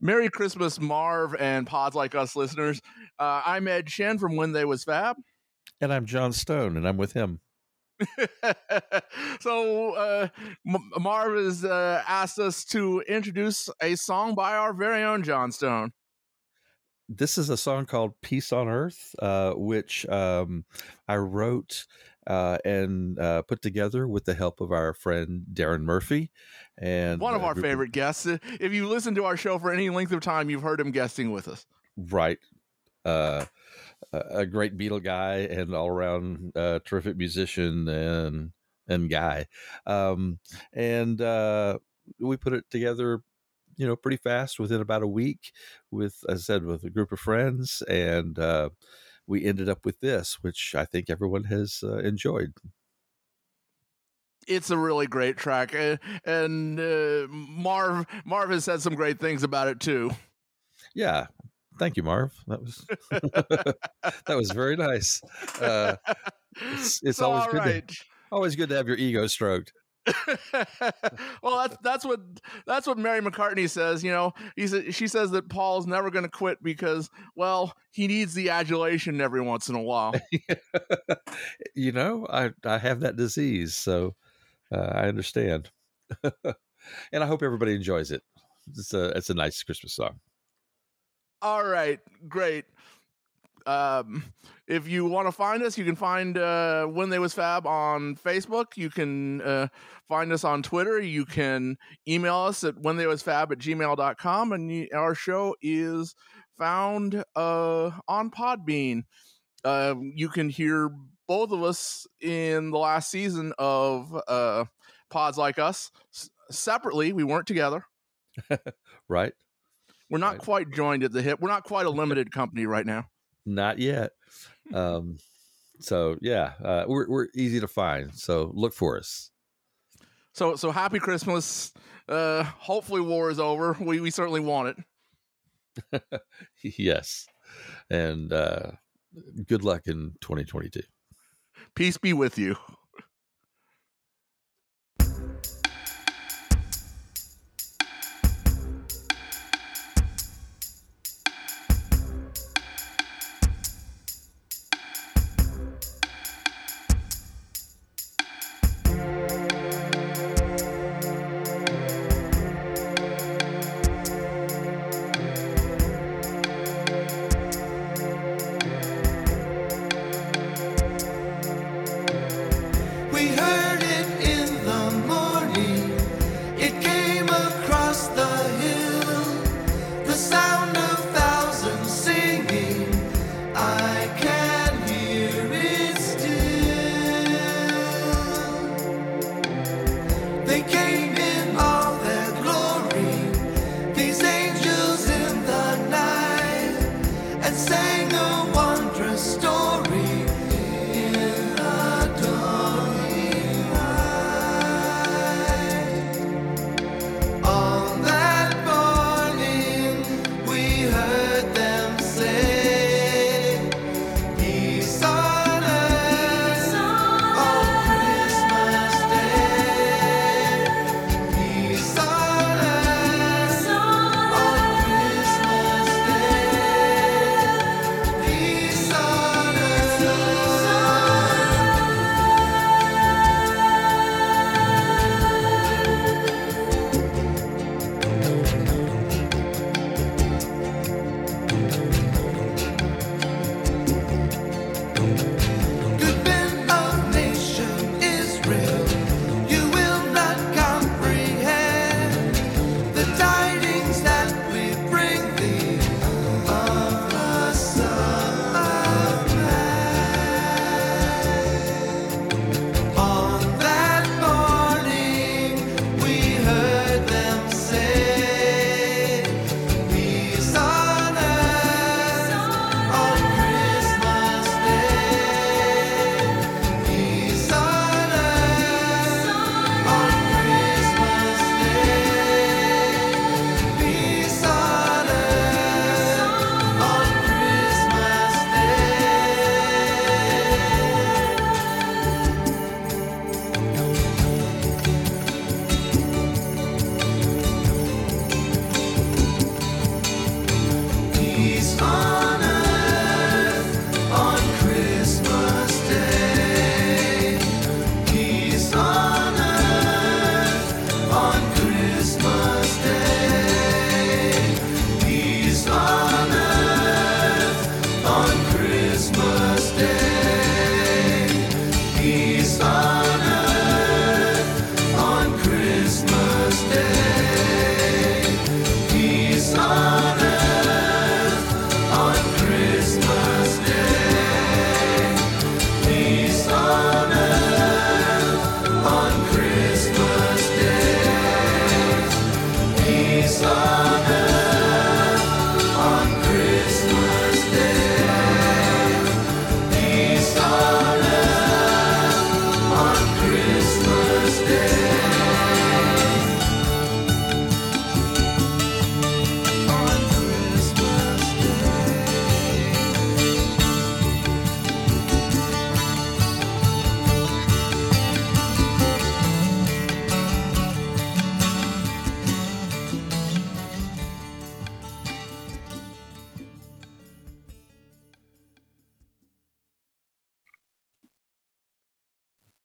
Merry Christmas, Marv and Pods Like Us listeners. Uh, I'm Ed Shen from When They Was Fab. And I'm John Stone, and I'm with him. so uh, M- Marv has uh, asked us to introduce a song by our very own John Stone. This is a song called "Peace on Earth," uh, which um, I wrote uh, and uh, put together with the help of our friend Darren Murphy, and one of uh, our favorite guests. If you listen to our show for any length of time, you've heard him guesting with us. Right. Uh, a great Beatle guy and all around uh, terrific musician and and guy. Um, and uh, we put it together, you know, pretty fast within about a week with, as I said, with a group of friends. And uh, we ended up with this, which I think everyone has uh, enjoyed. It's a really great track, and, and uh, Marv Marv has said some great things about it too. Yeah, Thank you, Marv. That was that was very nice. Uh, it's, it's always good. To, always good to have your ego stroked. well, that's that's what that's what Mary McCartney says. You know, he said she says that Paul's never going to quit because, well, he needs the adulation every once in a while. you know, I I have that disease, so uh, I understand, and I hope everybody enjoys it. It's a it's a nice Christmas song. All right, great. Um, if you want to find us, you can find uh, When They Was Fab on Facebook. You can uh, find us on Twitter. You can email us at when they was fab at gmail.com. And our show is found uh, on Podbean. Uh, you can hear both of us in the last season of uh, Pods Like Us. S- separately, we weren't together. right. We're not right. quite joined at the hip. We're not quite a limited company right now. Not yet. Um, so yeah, uh, we're we're easy to find. So look for us. So so happy Christmas. Uh, hopefully war is over. We we certainly want it. yes, and uh, good luck in 2022. Peace be with you.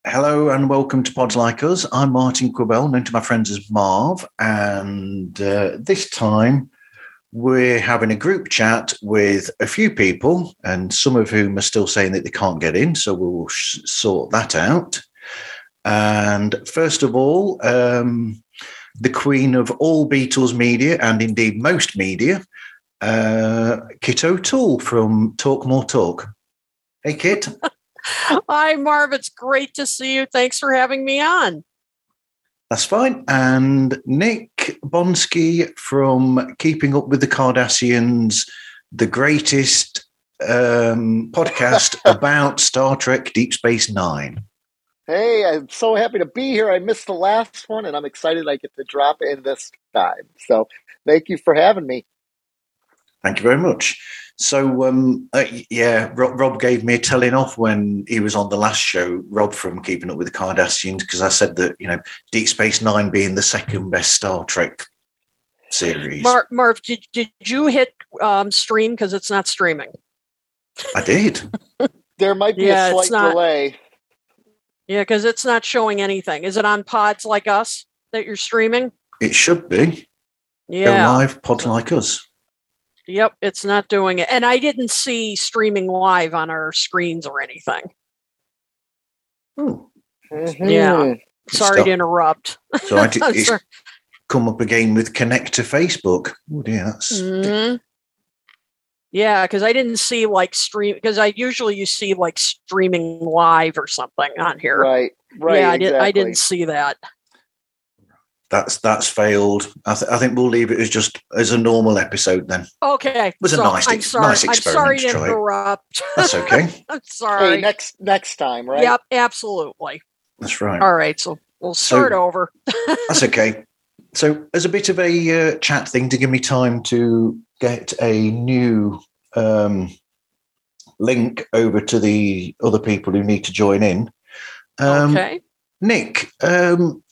Hello and welcome to Pods Like Us. I'm Martin Quibell, known to my friends as Marv, and uh, this time we're having a group chat with a few people, and some of whom are still saying that they can't get in, so we'll sh- sort that out. And first of all, um, the queen of all Beatles media, and indeed most media, uh, Kit O'Toole from Talk More Talk. Hey, Kit. Hi, Marv. It's great to see you. Thanks for having me on. That's fine. And Nick Bonsky from Keeping Up with the Cardassians, the greatest um, podcast about Star Trek Deep Space Nine. Hey, I'm so happy to be here. I missed the last one, and I'm excited I get to drop in this time. So, thank you for having me. Thank you very much. So, um, uh, yeah, Rob, Rob, gave me a telling off when he was on the last show, Rob from Keeping Up with the Cardassians, because I said that, you know, Deep Space Nine being the second best Star Trek series. Marv, Marv did, did you hit um, stream? Because it's not streaming. I did. there might be yeah, a slight not, delay. Yeah, because it's not showing anything. Is it on pods like us that you're streaming? It should be. Yeah. A live pod like us. Yep, it's not doing it. And I didn't see streaming live on our screens or anything. Oh. Mm-hmm. Yeah. Sorry Stop. to interrupt. So I did, it's come up again with connect to Facebook. Oh dear, that's mm-hmm. Yeah, because I didn't see like stream because I usually you see like streaming live or something on here. Right. Right. Yeah, exactly. I did I didn't see that that's that's failed. I, th- I, think we'll leave it as just as a normal episode then. Okay, it was so a nice, I'm sorry. nice experiment. I'm sorry to, to interrupt. That's okay. I'm sorry. Hey, next next time, right? Yep, absolutely. That's right. All right, so we'll start so, over. that's okay. So, as a bit of a uh, chat thing to give me time to get a new um, link over to the other people who need to join in. Um, okay. Nick, um,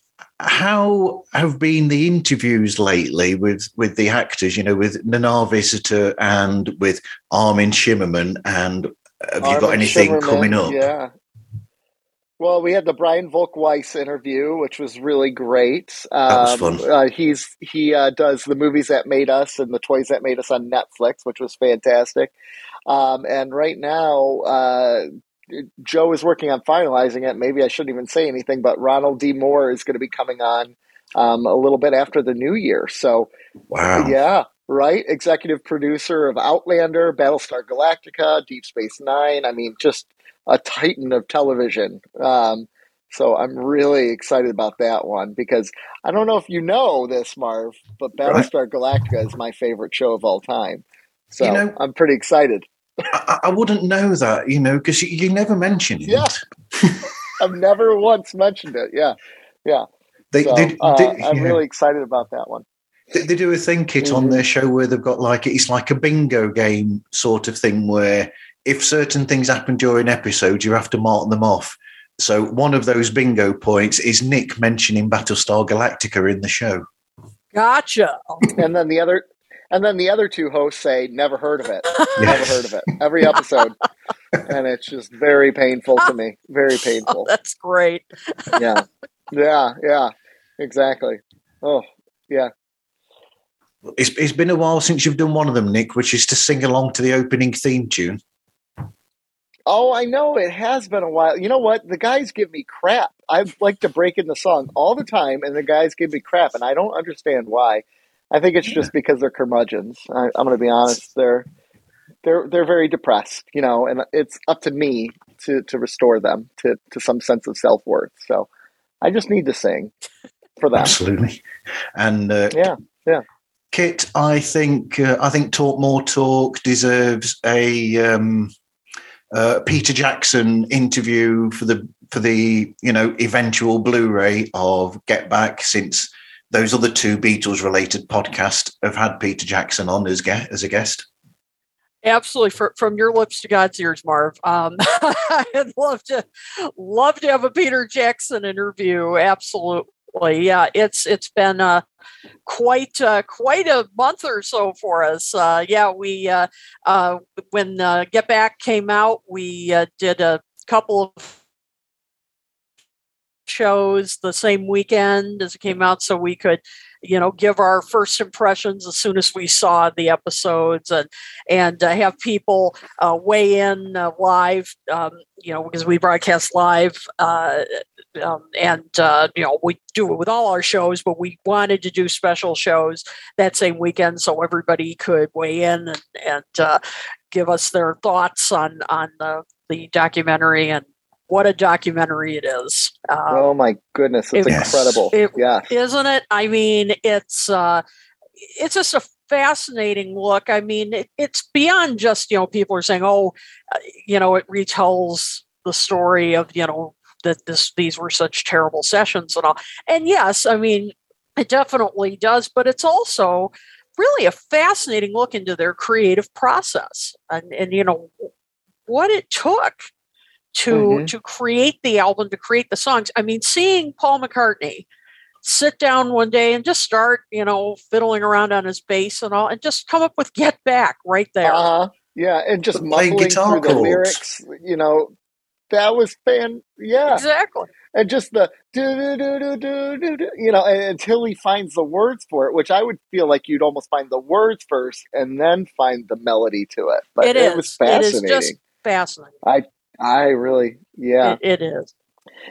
how have been the interviews lately with with the actors? You know, with Nana Visitor and with Armin Shimerman, and have Armin you got anything Shimerman, coming up? Yeah. Well, we had the Brian Volk-Weiss interview, which was really great. Um, that was um, fun. Uh, he's he uh, does the movies that made us and the toys that made us on Netflix, which was fantastic. Um, and right now, uh, Joe is working on finalizing it. Maybe I shouldn't even say anything, but Ronald D. Moore is going to be coming on um, a little bit after the new year. So, wow. Yeah, right. Executive producer of Outlander, Battlestar Galactica, Deep Space Nine. I mean, just a titan of television. Um, so I'm really excited about that one because I don't know if you know this, Marv, but Battlestar right. Galactica is my favorite show of all time. So you know, I'm pretty excited. I, I, wouldn't know that, you know, because you, you, never mention it. Yeah. I've never once mentioned it. Yeah. Yeah. They, so, they, uh, they, I'm yeah. really excited about that one. They, they do a thing kit mm-hmm. on their show where they've got like, it's like a bingo game sort of thing where if certain things happen during episodes, you have to mark them off. So one of those bingo points is Nick mentioning Battlestar Galactica in the show. Gotcha. and then the other and then the other two hosts say, "Never heard of it. Never heard of it." Every episode, and it's just very painful to me. Very oh, painful. Oh, that's great. yeah, yeah, yeah. Exactly. Oh, yeah. It's it's been a while since you've done one of them, Nick, which is to sing along to the opening theme tune. Oh, I know it has been a while. You know what? The guys give me crap. I like to break in the song all the time, and the guys give me crap, and I don't understand why. I think it's just because they're curmudgeons. I, am going to be honest. They're they're they're very depressed, you know, and it's up to me to to restore them to to some sense of self worth. So I just need to sing for them. Absolutely, and uh, yeah, yeah. Kit, I think uh, I think Talk More Talk deserves a um, uh, Peter Jackson interview for the for the you know eventual Blu-ray of Get Back since those other two Beatles related podcasts have had Peter Jackson on as, ge- as a guest. Absolutely, For, from your lips to God's ears, Marv. Um, I'd love to love to have a Peter Jackson interview. Absolutely, yeah. It's it's been uh, quite uh, quite a month or so for us. Uh, yeah, we uh, uh, when uh, Get Back came out, we did a couple of shows the same weekend as it came out so we could you know give our first impressions as soon as we saw the episodes and and uh, have people uh, weigh in uh, live um, you know because we broadcast live uh, um, and uh, you know we do it with all our shows but we wanted to do special shows that same weekend so everybody could weigh in and, and uh, give us their thoughts on on the, the documentary and what a documentary it is. Um, oh my goodness, it's it- incredible. it- yeah. isn't it? I mean, it's uh, it's just a fascinating look. I mean, it, it's beyond just you know people are saying, oh, uh, you know, it retells the story of you know that this these were such terrible sessions and all. And yes, I mean, it definitely does, but it's also really a fascinating look into their creative process and and you know what it took to Mhm. to create the album to create the songs i mean seeing paul mccartney sit down one day and just start you know fiddling around on his bass and all and just come up with get back right there Uh-huh. Yeah, and just But mumbling guitar through the chords. lyrics, you know, that was fan. Yeah, exactly and just the do do do do do do do, you know, and, until he finds the words for it, which I would feel like you'd almost find the words first and then find the melody to it. But it it, is was fascinating. it is just fascinating I really, yeah. it, it is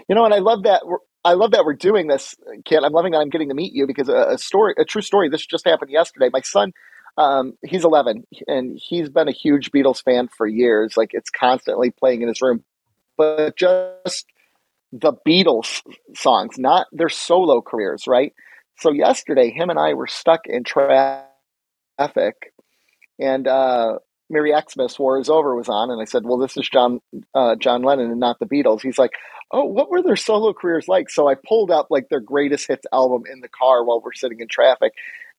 You know, and I love that. We're, I love that we're doing this, Kit. I'm loving that I'm getting to meet you because a, a story, a true story. This just happened yesterday. My son, um, he's 11, and he's been a huge Beatles fan for years. Like it's constantly playing in his room, but just the Beatles songs, not their solo careers, right? So yesterday, him and I were stuck in traffic, and uh, Merry Xmas War is Over was on, and I said, "Well, this is John uh, John Lennon and not the Beatles." He's like, "Oh, what were their solo careers like?" So I pulled up like their greatest hits album in the car while we're sitting in traffic,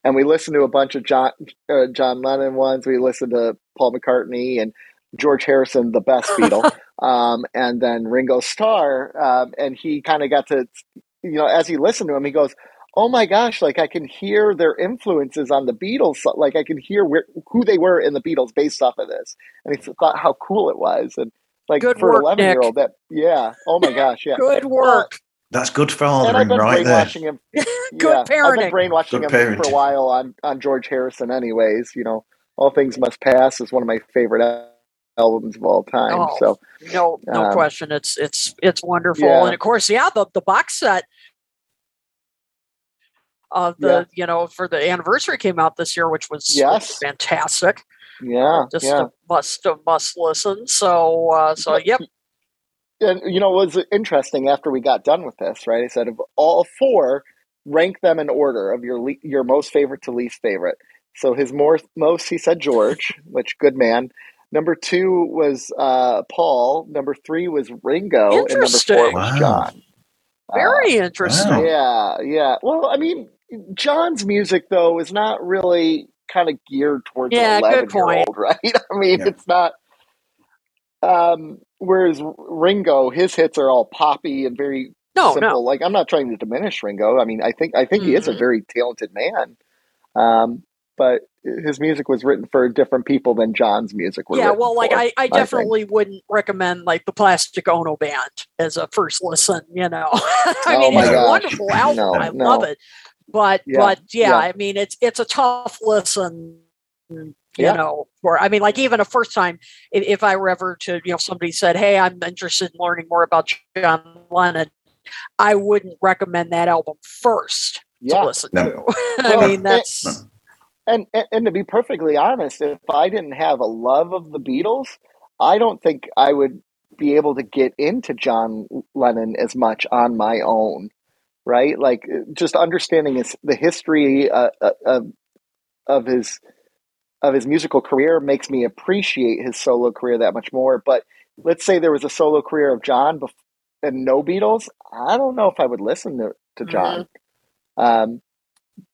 and we listened to a bunch of John uh, John Lennon ones. We listened to Paul McCartney and George Harrison, the best Beatle, um, and then Ringo Starr, um, and he kind of got to, you know, as he listened to him, he goes. Oh my gosh! Like I can hear their influences on the Beatles. Like I can hear where, who they were in the Beatles based off of this, and he thought how cool it was. And like Good for work, an 11 year old, that yeah. Oh my gosh, yeah. good work That's good And I've fathering been right there. brainwashing him. good yeah, I've been parenting brainwashing Good him for a while on on George Harrison. Anyways, you know, All Things Must Pass is one of my favorite albums of all time. Oh, So no no Um, question it's it's it's wonderful yeah. and of course yeah the, the box set of the Yeah. you know for the anniversary came out this year which was, Yes. fantastic. Yeah, just yeah. a must a must listen. So uh so yep. and you know what was interesting after we got done with this right? I said of all four rank them in order of your le- your most favorite to least favorite. So his more most he said george which good man. Number two was uh paul. Number three was ringo. And number four Interesting. was Wow. john Uh, very interesting yeah yeah. Well i mean john's music though is not really kind of geared towards Yeah, an good 11 year point. old right i mean Yeah. it's not um whereas ringo his hits are all poppy and very no simple no like i'm not trying to diminish ringo i mean i think i think he is a Mhm. very talented man um but his music was written for different people than john's music was yeah well like for, I, I think. definitely wouldn't recommend like the plastic ono band as a first listen you know i Oh mean my it's a wonderful album No, i no. love it but Yeah, but yeah, yeah. i mean it's it's a tough listen you Yeah. know for i mean like even a first time if, if i were ever to you know somebody said hey i'm interested in learning more about john lennon i wouldn't recommend that album first yeah to listen No. to i mean that's No. And, and and to be perfectly honest, if I didn't have a love of the Beatles, I don't think I would be able to get into John Lennon as much on my own, right? Like just understanding his the history uh, uh, of of his of his musical career makes me appreciate his solo career that much more. But let's say there was a solo career of John bef- and no Beatles, I don't know if I would listen to to John. Um,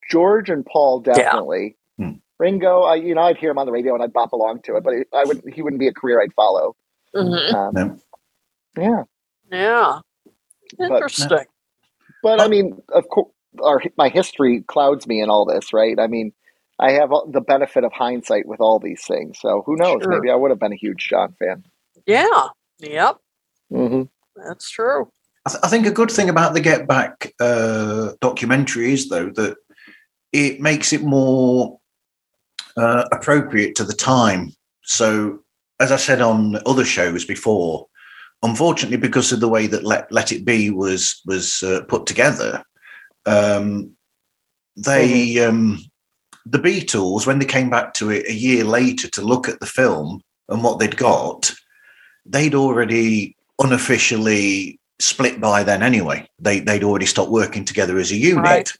George and Paul definitely. Hmm. Ringo, I you know I'd hear him on the radio and I'd bop along to it, but I would he wouldn't be a career I'd follow. Mhm. Um, No. Yeah, yeah interesting but I mean, of course, our my history clouds me in all this, right? I mean, I have the benefit of hindsight with all these things, so who knows? Sure. Maybe I would have been a huge John fan. yeah yep Mm-hmm. that's true I, th- I think a good thing about the Get Back uh, documentary is, though, that it makes it more uh, appropriate to the time. So, as I said on other shows before, unfortunately, because of the way that Let, Let It Be was was uh, put together, um, they um, the Beatles when they came back to it a year later to look at the film and what they'd got, they'd already unofficially split by then anyway. They they'd already stopped working together as a unit. Right.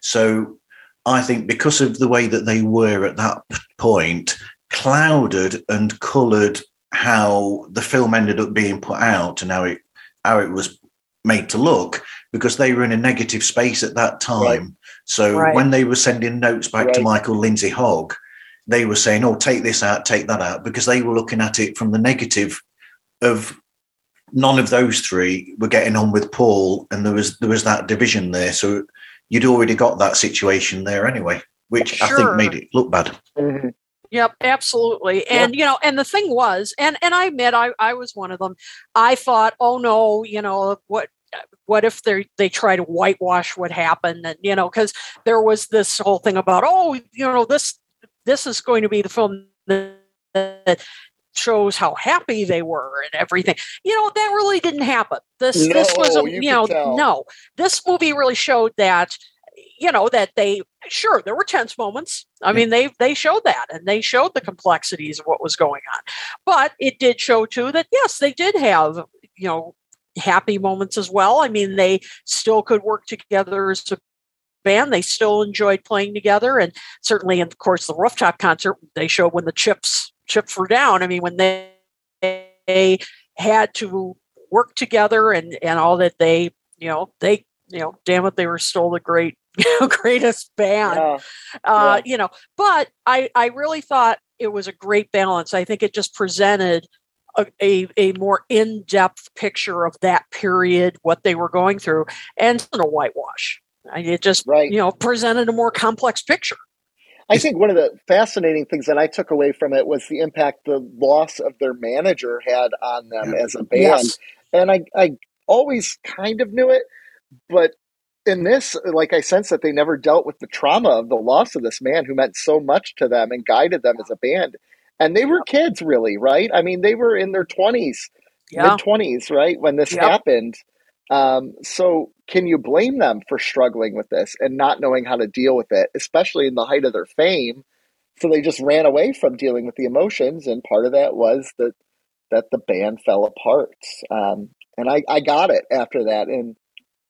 So I think because of the way that they were at that point, clouded and coloured how the film ended up being put out and how it how it was made to look because they were in a negative space at that time. So Right. when they were sending notes back to Michael Lindsay Hogg, they were saying, "Oh, take this out, take that out," because they were looking at it from the negative of none of those three were getting on with Paul, and there was there was that division there. So you'd already got that situation there anyway, which I think made it look bad. Mhm. Yep, absolutely. And you know, and the thing was, and and I admit I I was one of them. I thought, oh no, you know, what what if they they try to whitewash what happened and you know, because there was this whole thing about, oh, you know, this this is going to be the film that, shows how happy they were and everything. You know, that really didn't happen. This this was No, a, you you know, tell. no. This movie really showed that you know that they sure there were tense moments. I mean they they showed that and they showed the complexities of what was going on. But it did show too that yes they did have you know happy moments as well. I mean they still could work together as a band. They still enjoyed playing together. And certainly of course the rooftop concert they showed when the chips chips were down. I mean when they, they had to work together and and all that they you know they you know damn it they were still the great greatest band Yeah. uh, you know but i i really thought it was a great balance i think it just presented a, a, a more in-depth picture of that period what they were going through and a whitewash it just Right. you know presented a more complex picture I think one of the fascinating things that I took away from it was the impact the loss of their manager had on them Yeah. as a band. And I, I always kind of knew it, but in this, like I sense that they never dealt with the trauma of the loss of this man who meant so much to them and guided them as a band. And they were kids, really, right? I mean, they were in their 20s, yeah mid 20s, right, when this Yep. happened. Um, so, can you blame them for struggling with this and not knowing how to deal with it, especially in the height of their fame? So they just ran away from dealing with the emotions, and part of that was that that the band fell apart. Um, and I, I got it after that, and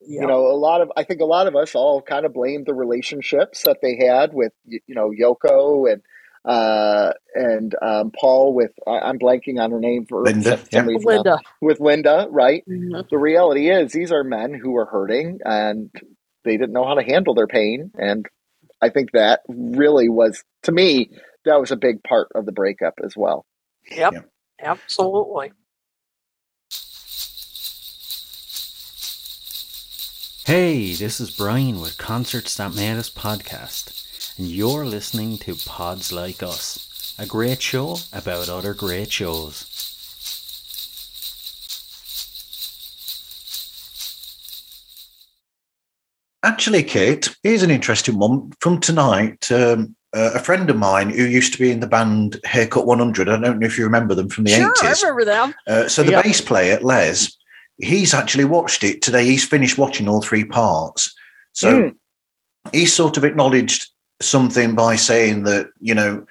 you know, a lot of I think a lot of us all kind of blamed the relationships that they had with you know Yoko and uh and um Paul with I, I'm blanking on her name for Linda, some, some yeah. reason linda with Linda, right? Mhm. The reality is these are men who were hurting and they didn't know how to handle their pain and I think that really was to me that was a big part of the breakup as well. yep Yeah. absolutely Hey, this is Brian with Concerts That Made Us podcast, and you're listening to Pods Like Us, a great show about other great shows. Actually, Kate, here's an interesting one from tonight. Um, uh, a friend of mine who used to be in the band Haircut 100. I don't know if you remember them from the sure i remember them Uh, so the Yep. bass player, Les, he's actually watched it today. He's finished watching all three parts. So Mm. he sort of acknowledged something by saying that, you know,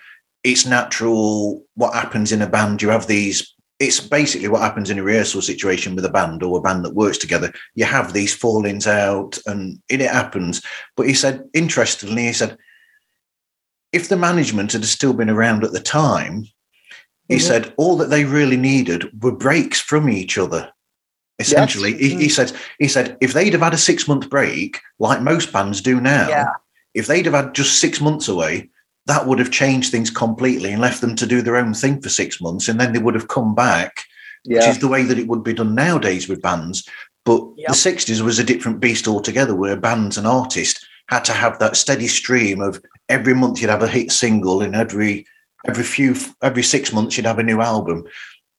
it's natural what happens in a band. You have these, it's basically what happens in a rehearsal situation with a band or a band that works together. You have these fallings out and it happens. But he said, interestingly, he said, if the management had still been around at the time, he Mhm. said all that they really needed were breaks from each other. Essentially, he, he mm-hmm. said he said if they'd have had a six month break, like most bands do now, Yeah. if they'd have had just six months away, that would have changed things completely and left them to do their own thing for six months, and then they would have come back, which is the way that it would be done nowadays with bands. But Yep. the sixties was a different beast altogether, where bands and artists had to have that steady stream of every month you'd have a hit single, and every every few every six months you'd have a new album.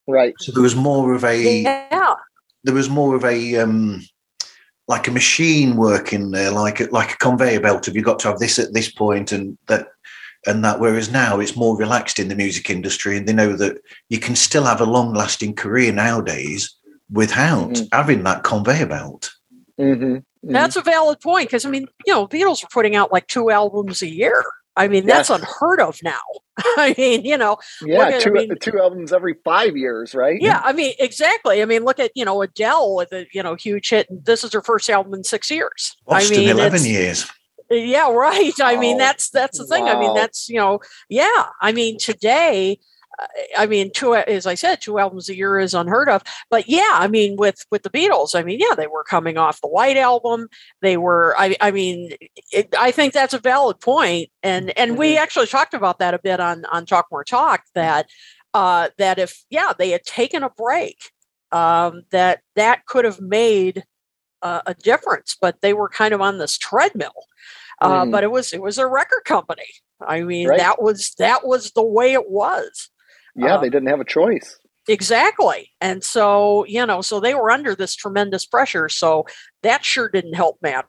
Right. So there was more of a yeah there was more of a um, like a machine working there, like a, like a conveyor belt. Have you got to have this at this point and that and that? Whereas now it's more relaxed in the music industry, and they know that you can still have a long lasting career nowadays without Mhm. having that conveyor belt. hmm That's a valid point because I mean, you know, Beatles were putting out like two albums a year. I mean, Yes. that's unheard of now. I mean, you know, yeah, look at- I two mean- two albums every five years, right? yeah, I mean, exactly. I mean, look at you know Adele with a you know huge hit, this is her first album in six years. Boston, I mean, eleven years. Yeah, right. I mean, that's that's the thing. I mean, that's you know, yeah. I mean, today, I mean, two as I said, two albums a year is unheard of. But yeah, I mean, with with the Beatles, I mean, yeah, they were coming off the White album. They were. I I mean, it, I think that's a valid point, and and we actually talked about that a bit on on Talk More Talk that uh, that if yeah they had taken a break, um, that that could have made uh, a difference, but they were kind of on this treadmill uh, Mm. but it was it was a record company. I mean, Right. that was that was the way it was Yeah, Uh, they didn't have a choice. exactly. And so you know, so they were under this tremendous pressure. So that sure didn't help Matt.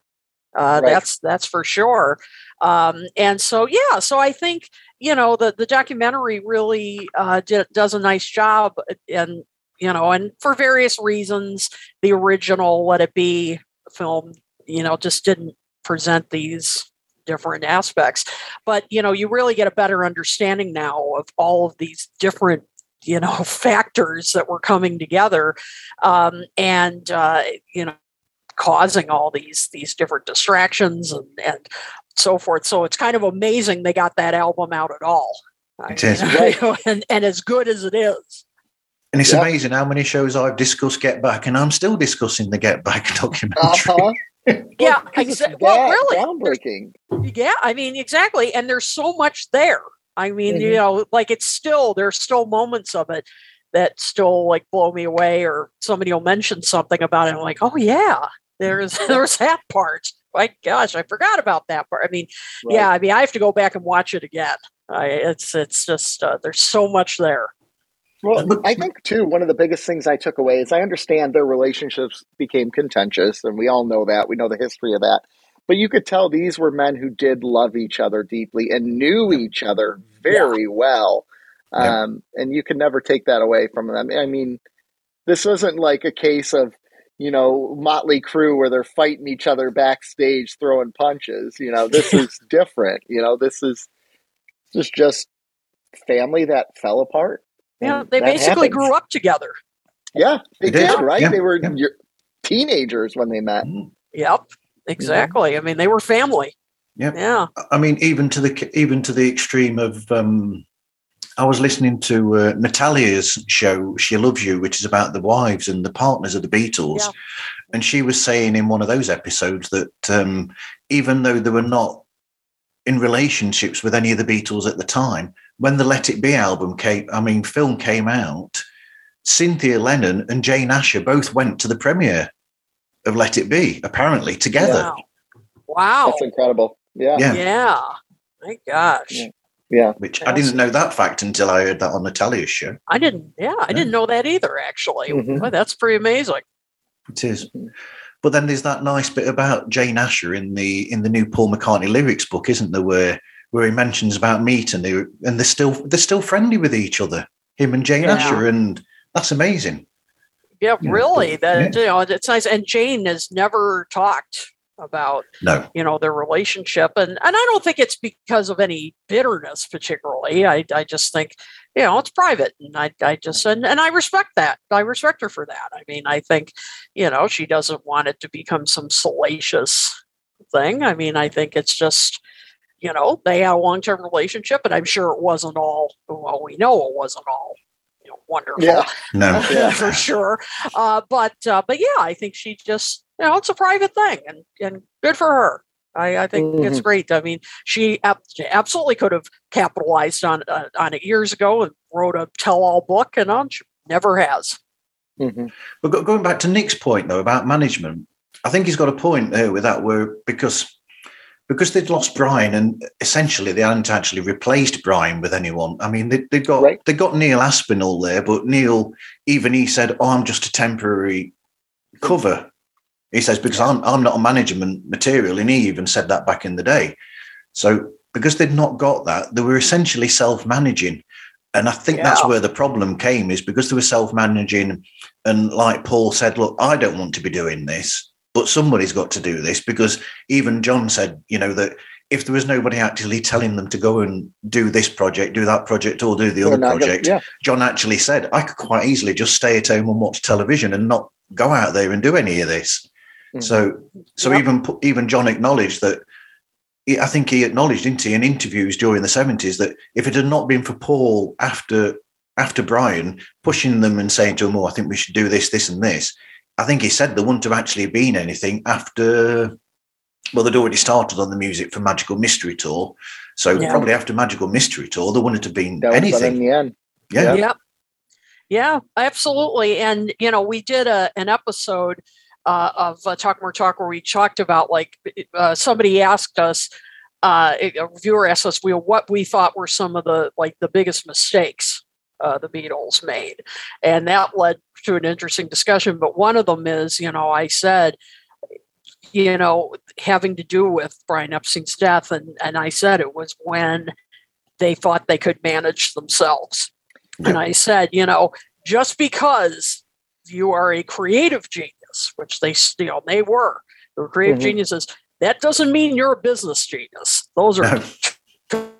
Uh, Right. That's that's for sure. Um, and so yeah, so I think you know the the documentary really uh, did, does a nice job, and you know, and for various reasons, the original Let It Be film, you know, just didn't present these different aspects. But you know, you really get a better understanding now of all of these different you know factors that were coming together um, and uh, you know causing all these these different distractions and, and so forth so it's kind of amazing they got that album out at all It is. Right. and, and as good as it is And it's Yeah. amazing how many shows I've discussed Get Back, and I'm still discussing the Get Back documentary. Uh-huh. yeah Because it's exa- well really groundbreaking. yeah i mean exactly and there's so much there i mean you Mhm. know like it's still there's still moments of it that still like blow me away or somebody will mention something about it i'm like oh yeah there's there's that part my gosh i forgot about that part i mean Right. yeah i mean i have to go back and watch it again I, it's it's just uh, there's so much there Well, I think too, one of the biggest things I took away is I understand their relationships became contentious, and we all know that. We know the history of that. But you could tell these were men who did love each other deeply and knew each other very well. Yeah. Um, and you can never take that away from them. I mean, this isn't like a case of, you know, Motley Crue where they're fighting each other backstage throwing punches. You know, this is different. You know, this is this is just family that fell apart. Yeah they basically happens. grew up together Yeah, they, They did. did, right? Yeah, They were yeah. your teenagers when they met. yep exactly i mean they were family Yep. yeah I mean, even to the even to the extreme of. Um, I was listening to uh, Natalia's show, "She Loves You," which is about the wives and the partners of the Beatles, Yeah. and she was saying in one of those episodes that um, even though they were not in relationships with any of the Beatles at the time, when the Let It Be album came, I mean, film came out, Cynthia Lennon and Jane Asher both went to the premiere of Let It Be, apparently together. wow wow That's incredible. Yeah, Yeah. yeah my gosh Yeah. yeah. Which I didn't know that fact until I heard that on Natalia's show. I didn't. Yeah, I didn't know that either. Actually, Mhm. Boy, that's pretty amazing. It is. But then there's that nice bit about Jane Asher in the in the new Paul McCartney lyrics book, isn't there? Where where he mentions about meat and they and they're still they're still friendly with each other, him and Jane Yeah. Asher, and that's amazing. Yeah, Yeah, really. That yeah. you know, it's nice. And Jane has never talked about No, you know their relationship, and and I don't think it's because of any bitterness particularly. I I just think you know it's private, and I I just and and I respect that. I respect her for that. I mean, I think you know she doesn't want it to become some salacious thing. I mean, I think it's just you know they had a long term relationship, and I'm sure it wasn't all. Well, we know it wasn't all. You know, wonderful. Yeah. no. Yeah. for sure. Uh, but uh, but yeah, I think she just you know it's a private thing, and and good for her. I, I think it's great. I mean, she, ab- she absolutely could have capitalized on uh, on it years ago and wrote a tell-all book, and on she never has. Mhm. But going back to Nick's point though about management, I think he's got a point there with that where because because they'd lost Brian and essentially they hadn't actually replaced Brian with anyone. I mean, they they got Right. they got Neil Aspinall there, but Neil even he said, "Oh, I'm just a temporary cover. He says because I'm I'm not a management material, and he even said that back in the day. So because they'd not got that, they were essentially self-managing. And I think that's where the problem came is because they were self-managing and like Paul said, look, I don't want to be doing this, but somebody's got to do this because even John said, you know, that if there was nobody actually telling them to go and do this project, do that project, or do the other not gonna- project, yeah. John actually said, I could quite easily just stay at home and watch television and not go out there and do any of this. Mhm. So, so Yep. even even John acknowledged that. he- I think he acknowledged, didn't he, in interviews during the seventies, that if it had not been for Paul after after Brian pushing them and saying to them, "Oh, I think we should do this, this, and this," I think he said there wouldn't have actually been anything after. Well, they'd already started on the music for Magical Mystery Tour, so Yeah. probably after Magical Mystery Tour, there wouldn't have been That was done in anything. the end. Yeah, Yep. Yeah, absolutely. And, you know, we did a, an episode uh, of uh, Talk More Talk where we talked about like uh, somebody asked us, uh, a viewer asked us, we, what we thought were some of the like the biggest mistakes uh, the Beatles made. And that led to an interesting discussion. But one of them is, you know, I said, you know, having to do with Brian Epstein's death. And, and I said it was when they thought they could manage themselves. And I said, you know, just because you are a creative genius, which they still they were, they were creative Mhm. geniuses, that doesn't mean you're a business genius. Those are two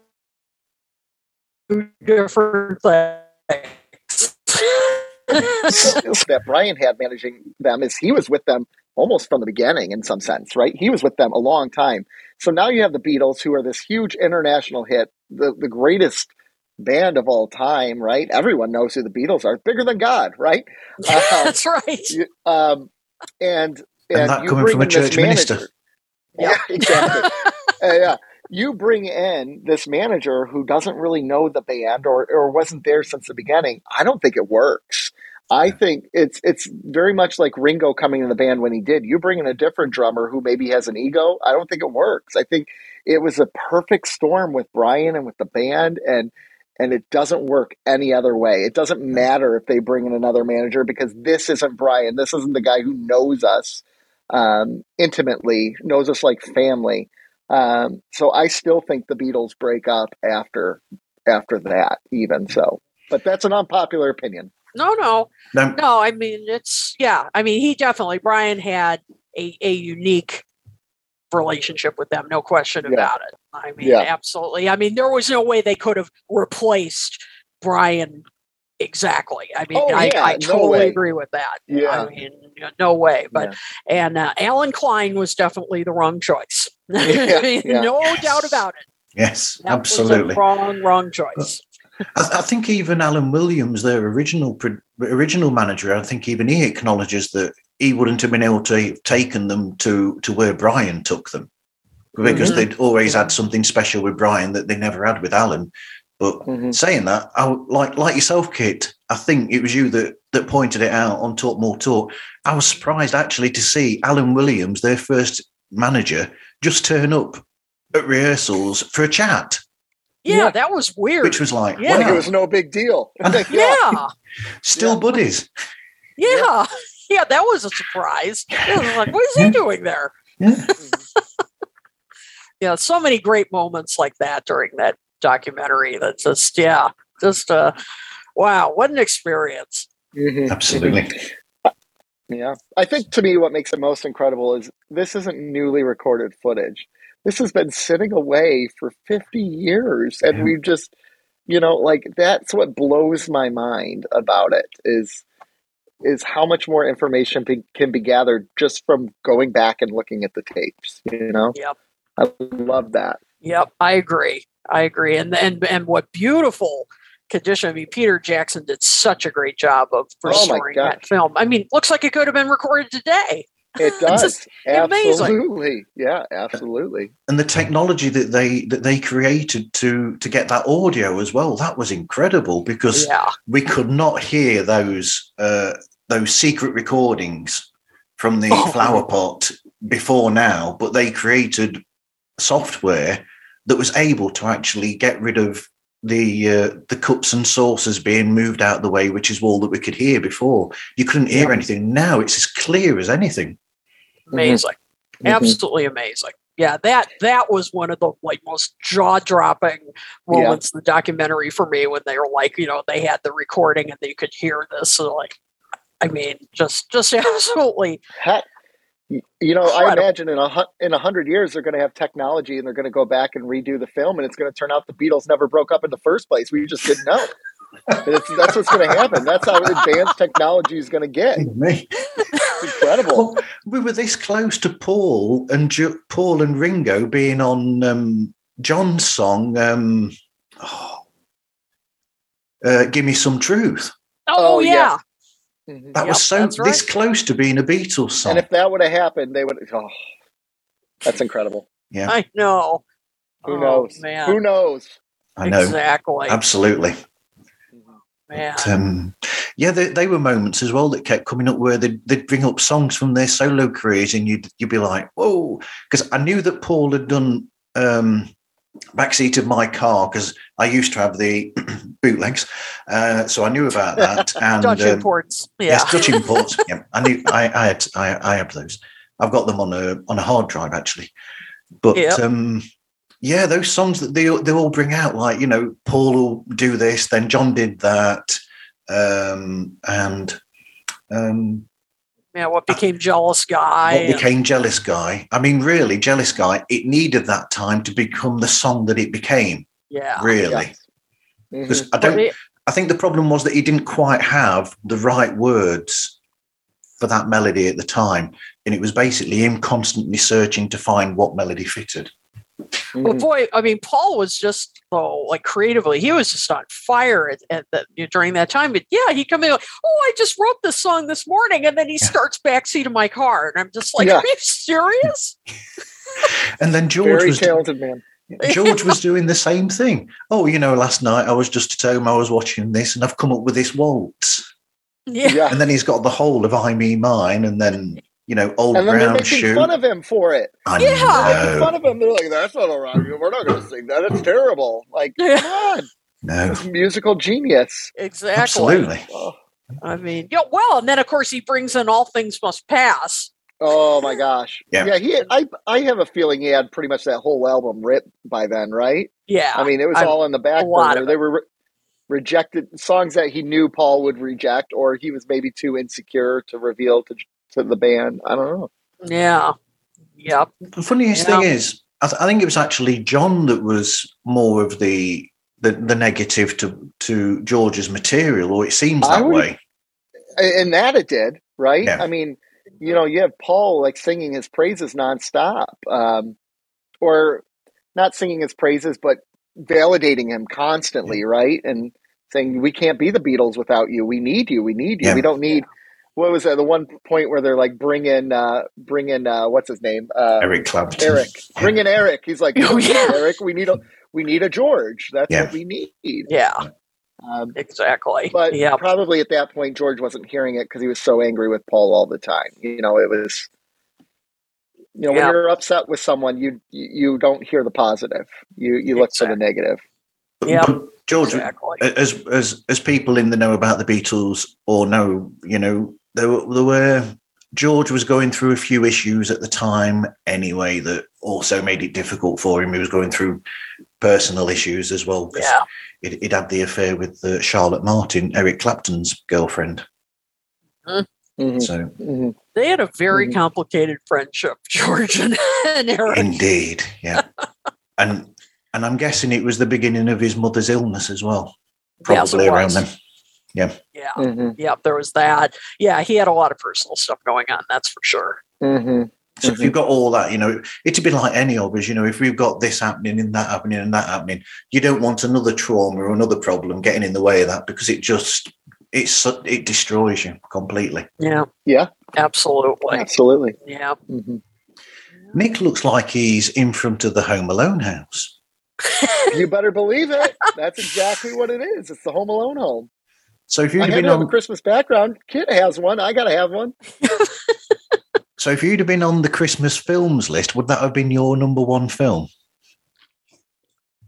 different things. that Brian had managing them is he was with them almost from the beginning in some sense, right? He was with them a long time. So now you have the Beatles, who are this huge international hit, the, the greatest band of all time, right? Everyone knows who the Beatles are, bigger than God, right? Uh, That's right. you- um, and And and, that you coming bring from a in this church minister. manager. Yeah, exactly. Uh, yeah, you bring in this manager who doesn't really know the band or or wasn't there since the beginning. I don't think it works. I think it's it's very much like Ringo coming in the band when he did. You bring in a different drummer who maybe has an ego. I don't think it works. I think it was a perfect storm with Brian and with the band and and it doesn't work any other way. It doesn't matter if they bring in another manager because this isn't Brian. This isn't the guy who knows us um, intimately, knows us like family. Um, so I still think the Beatles break up after after that, even so. But that's an unpopular opinion. No, no, No, no. I mean, it's yeah. I mean, he definitely Brian had a a unique relationship with them, no question Yeah. about it. I mean, Yeah. absolutely. I mean, there was no way they could have replaced Brian exactly. I mean, Oh, I, yeah, I no totally way. agree with that. Yeah. I mean, no way. But Yeah. and uh, Allen Klein was definitely the wrong choice. Yeah, yeah. no doubt about it. yes, That was absolutely. wrong, wrong choice. I, I think even Alan Williams, their original original manager, I think even he acknowledges that he wouldn't have been able to have taken them to to where Brian took them because Mhm. they'd always had something special with Brian that they never had with Alan. But Mhm. saying that, I like like yourself, Kit. I think it was you that that pointed it out on Talk More Talk. I was surprised actually to see Alan Williams, their first manager, just turn up at rehearsals for a chat, Yeah, Yeah. that was weird. which was like, Yeah. Wow, it was no big deal. And- yeah. still Yeah. buddies. Yeah. Yeah, that was a surprise. I was like, what is he doing there? Yeah. Yeah, so many great moments like that during that documentary. That just, yeah, just, uh, wow, what an experience. Mhm. Absolutely. Yeah. I think to me, what makes it most incredible is this isn't newly recorded footage. This has been sitting away for 50 years. And Yeah. we've just, you know, like that's what blows my mind about it is is how much more information be, can be gathered just from going back and looking at the tapes you know Yep. i love that Yep, I agree. I agree. And and and what beautiful condition. I mean, Peter Jackson did such a great job of Oh restoring God. that film. I mean, looks like it could have been recorded today. it It's does just amazing. absolutely yeah absolutely and the technology that they that they created to to get that audio as well that was incredible because Yeah. we could not hear those uh those secret recordings from the Oh. flower pot before now but they created software that was able to actually get rid of the uh, the cups and saucers being moved out of the way, which is all that we could hear before. You couldn't hear anything. Now it's as clear as anything. Amazing. Mhm. Absolutely amazing. Yeah, that that was one of the like most jaw dropping moments in the documentary for me when they were like, you know, they had the recording and they could hear this. So like I mean, just just absolutely Heck, y- you know, I imagine in a in a hundred years they're going to have technology and they're going to go back and redo the film, and it's going to turn out the Beatles never broke up in the first place. We just didn't know. It's, that's what's going to happen. That's how advanced technology is going to get. Me. It's incredible. Well, we were this close to Paul and jo- Paul and Ringo being on um, John's song. Um, oh, uh, Give me some truth. Oh, Oh, yeah. Yeah. Mhm. That Yep, was so that's this right. close to being a Beatles song. And if that would have happened, they would. Oh, that's incredible. yeah, I know. Who Oh, knows? Man. Who knows? I know. Exactly. Absolutely. Mhm. Man. But, um, yeah, they, they were moments as well that kept coming up where they'd, they'd bring up songs from their solo careers, and you'd you'd be like, "Whoa!" Because I knew that Paul had done um, backseat of my car because I used to have the bootlegs, uh, so I knew about that. And Dutch um, imports. Yeah. yes, Dutch imports. yeah, I knew I, I had I, I have those. I've got them on a on a hard drive actually, but Yep. um, yeah, those songs that they they all bring out, like you know, Paul will do this, then John did that, um, and um, yeah. What became jealous guy? what became Jealous Guy. I mean, really, Jealous Guy. It needed that time to become the song that it became. yeah. Really, Yes. Mm-hmm. Because I don't. it- I think the problem was that he didn't quite have the right words for that melody at the time. And it was basically him constantly searching to find what melody fitted. Well, Mhm. boy, I mean, Paul was just so like creatively, he was just on fire at, at the, you know, during that time. But yeah, he come in like, oh, I just wrote this song this morning, and then he Yeah. starts backseat of my car, and I'm just like, Yeah. are you serious? And then George Very was talented man. George was doing the same thing. Oh, you know, last night I was just at home, I was watching this, and I've come up with this waltz. yeah, Yeah. And then he's got the whole of I Me Mine, and then you know, old And then they're making shoe. fun of him for it. I Yeah. Making fun of him. They're like, "That's not all right. We're not going to sing that. It's terrible." Like, Yeah. come on, No, musical genius. exactly. absolutely. Oh, I mean, yeah, well, and then of course he brings in all things must pass. oh my gosh. Yeah. Yeah. He. I. I have a feeling he had pretty much that whole album ripped by then, right? Yeah, I mean, it was I'm- all in the back a burner. They were re- rejected songs that he knew Paul would reject, or he was maybe too insecure to reveal to to the band. I don't know. yeah, yep. The funniest Yeah. thing is, I, th- I think it was actually John that was more of the the, the negative to to George's material, or it seems that would- way. A- and that it did right Yeah. i mean you know you have paul like singing his praises nonstop um or not singing his praises but validating him constantly right and saying we can't be the beatles without you we need you we need you Yeah. we don't need what was that the one point where they're like bring in uh bring in uh what's his name uh Eric Clapton. eric bring in eric he's like Oh, "We don't need yeah. eric we need a we need a george that's Yeah. what we need Yeah, um exactly. but yeah, probably at that point, George wasn't hearing it because he was so angry with Paul all the time. You know, it was, you know, Yeah. when you're upset with someone, you you don't hear the positive. You you look for the negative. Yeah. George, exactly. as as as people in the know about the Beatles or know, you know, there were, there were George was going through a few issues at the time anyway that also made it difficult for him. He was going through personal issues as well. Yeah, He'd, he'd had the affair with uh, Charlotte Martin, Eric Clapton's girlfriend. Mhm, So mhm. they had a very Mhm. complicated friendship, George and, and Eric. indeed, yeah, and and I'm guessing it was the beginning of his mother's illness as well, Yes, probably around was. then. Yeah, Mhm, yeah, there was that. Yeah, he had a lot of personal stuff going on. That's for sure. mhm. So if you've got all that, you know, it'd be like any of us, you know, if we've got this happening and that happening and that happening, you don't want another trauma or another problem getting in the way of that because it just it's it destroys you completely. Yeah, Yeah, absolutely. absolutely. Yeah, Mhm. Nick looks like he's in front of the Home Alone house. You better believe it. That's exactly what it is. It's the Home Alone home. So if you'd I been have a on, Christmas background. Kid has one. I got to have one. so if you'd have been on the Christmas films list, would that have been your number one film?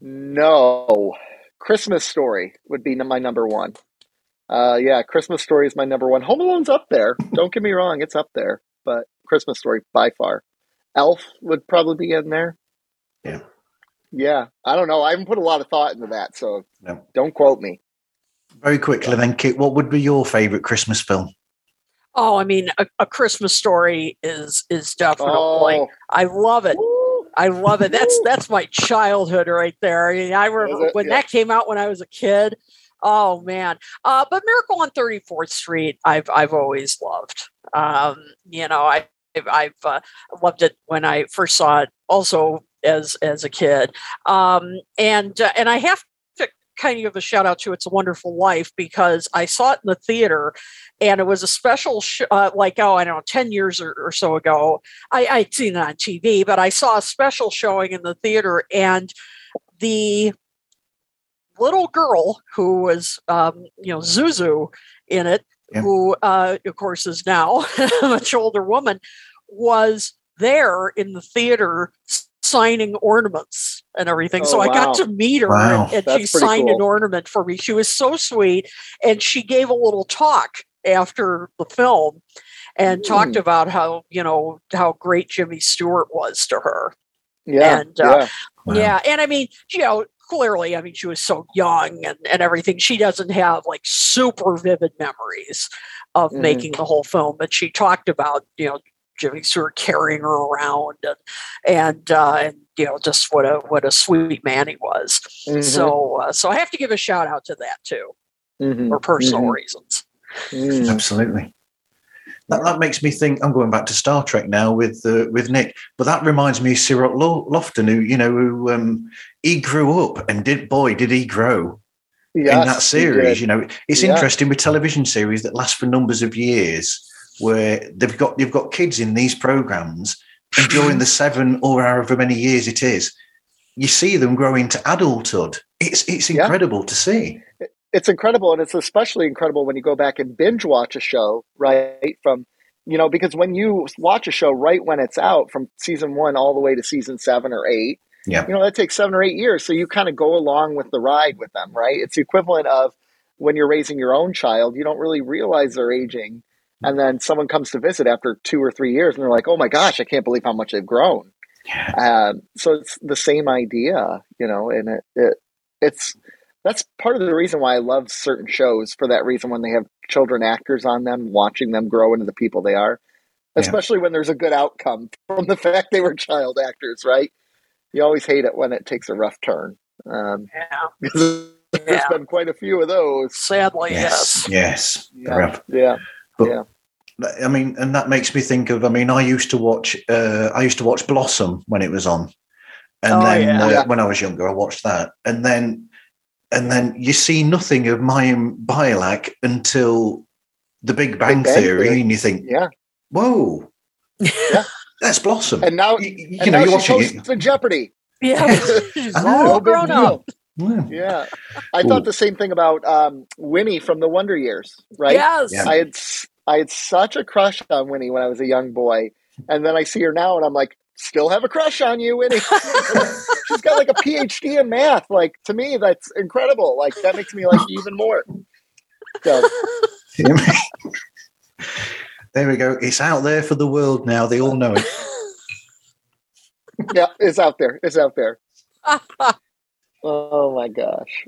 No. Christmas Story would be my number one. Uh, yeah, Christmas Story is my number one. Home Alone's up there. Don't get me wrong, it's up there, but Christmas Story by far. Elf would probably be in there. Yeah. Yeah, I don't know. I haven't put a lot of thought into that, so No. don't quote me. Very quickly, then, Kit, what would be your favourite Christmas film? Oh, I mean, a, a Christmas story is is definitely. Oh, I love it. woo. I love it. That's that's my childhood right there. I mean, I remember when Yeah. that came out when I was a kid. Oh man! Uh, but Miracle on Thirty Fourth Street, I've I've always loved. Um, you know, I I've, I've uh, loved it when I first saw it. Also, as as a kid, um, and uh, and I have to kind of give a shout out to It's a Wonderful Life because I saw it in the theater, and it was a special, sh- uh, like oh I don't know, ten years or, or so ago. I, I'd seen it on TV, but I saw a special showing in the theater, and the little girl who was, um, you know, Zuzu in it, Yeah. who, uh, of course, is now a much older woman, was there in the theater signing ornaments and everything. Oh, so I wow. got to meet her, Wow. and, and she That's pretty signed an ornament for me. She was so sweet, and she gave a little talk after the film and Mm. talked about how you know how great Jimmy Stewart was to her. Yeah, And, uh, yeah. Wow. Yeah, and I mean, you know, clearly, I mean, she was so young and, and everything. She doesn't have like super vivid memories of Mhm. making the whole film, but she talked about you know Jimmy Stewart carrying her around and and uh, and you know just what a what a sweet man he was. Mhm, So uh, so I have to give a shout out to that too mhm, for personal mhm, reasons. mhm. Absolutely. That, that makes me think. I'm going back to Star Trek now with uh, with Nick, but that reminds me of Cirroc Lo- Lofton, who you know, who um, he grew up and did boy did he grow in that series. You know, it's Yeah. interesting with television series that last for numbers of years, where they've got you've got kids in these programs, and during the seven or however many years it is, you see them grow into adulthood. It's it's Yeah. incredible to see. it's incredible and it's especially incredible when you go back and binge watch a show right from you know because when you watch a show right when it's out from season one all the way to season seven or eight Yeah. you know that takes seven or eight years so you kind of go along with the ride with them right it's the equivalent of when you're raising your own child you don't really realize they're aging and then someone comes to visit after two or three years and they're like oh my gosh i can't believe how much they've grown um, so it's the same idea, you know, and it, it it's that's part of the reason why I love certain shows for that reason when they have children actors on them, watching them grow into the people they are, Yeah. especially when there's a good outcome from the fact they were child actors, right? You always hate it when it takes a rough turn. Um, Yeah, because there's Yeah. been quite a few of those. sadly, Yes, yes. yes. Yeah, yeah, But yeah. I mean, and that makes me think of. I mean, I used to watch. Uh, I used to watch Blossom when it was on, and Oh, then yeah. uh, Yeah. when I was younger, I watched that, and then, and then you see nothing of Mayim Bialik until The Big Bang, Bang Theory, Theory. and you think, yeah. "Whoa, Yeah. that's Blossom." And now, you, you and know, now you're watching it. Jeopardy. Yeah, she's all grown up. Wow. Yeah, I Ooh. thought the same thing about um, Winnie from the Wonder Years. Right? Yes. Yeah. I had s- I had such a crush on Winnie when I was a young boy, and then I see her now, and I'm like, still have a crush on you, Winnie. She's got like a PhD in math. Like to me, that's incredible. Like that makes me like even more. So there we go. It's out there for the world now. They all know it. yeah, it's out there. It's out there. Oh my gosh.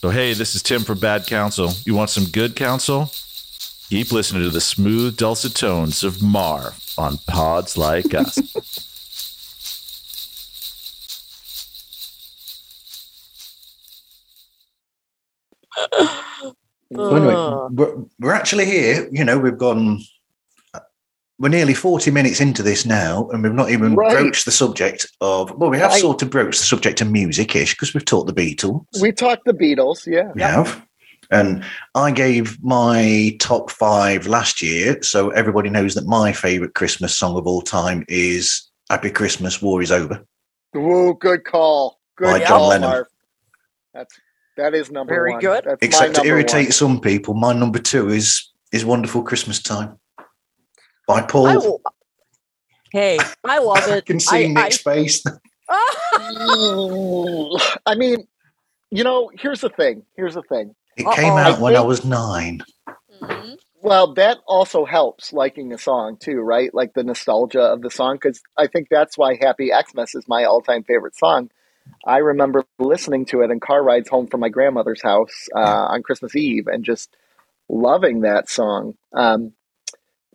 So, hey, this is Tim from Bad Counsel. You want some good counsel? Keep listening to the smooth, dulcet tones of Marv on Pods Like Us. So anyway, we're, we're actually here. You know, we've gone. We're nearly forty minutes into this now, and we've not even Right. broached the subject of. Well, we have Right. sort of broached the subject of music-ish because we've talked the Beatles. We talked the Beatles. Yeah. We have, and I gave my top five last year, so everybody knows that my favourite Christmas song of all time is "Happy Christmas, War Is Over." Whoa, good call. Good By John call, Lennon. Marv. That's that is number Very one. good. That's my Except to irritate one. some people, my number two is is "Wonderful Christmas Time" by Paul. I will. Hey, I love I it. can see I- Nick's face. I mean, you know, here's the thing. Here's the thing. It came Uh-oh. out I when I was nine. Mhm. Well, that also helps liking a song too, right? Like the nostalgia of the song, because I think that's why Happy Xmas is my all-time favorite song. I remember listening to it in car rides home from my grandmother's house uh, on Christmas Eve and just loving that song. Um,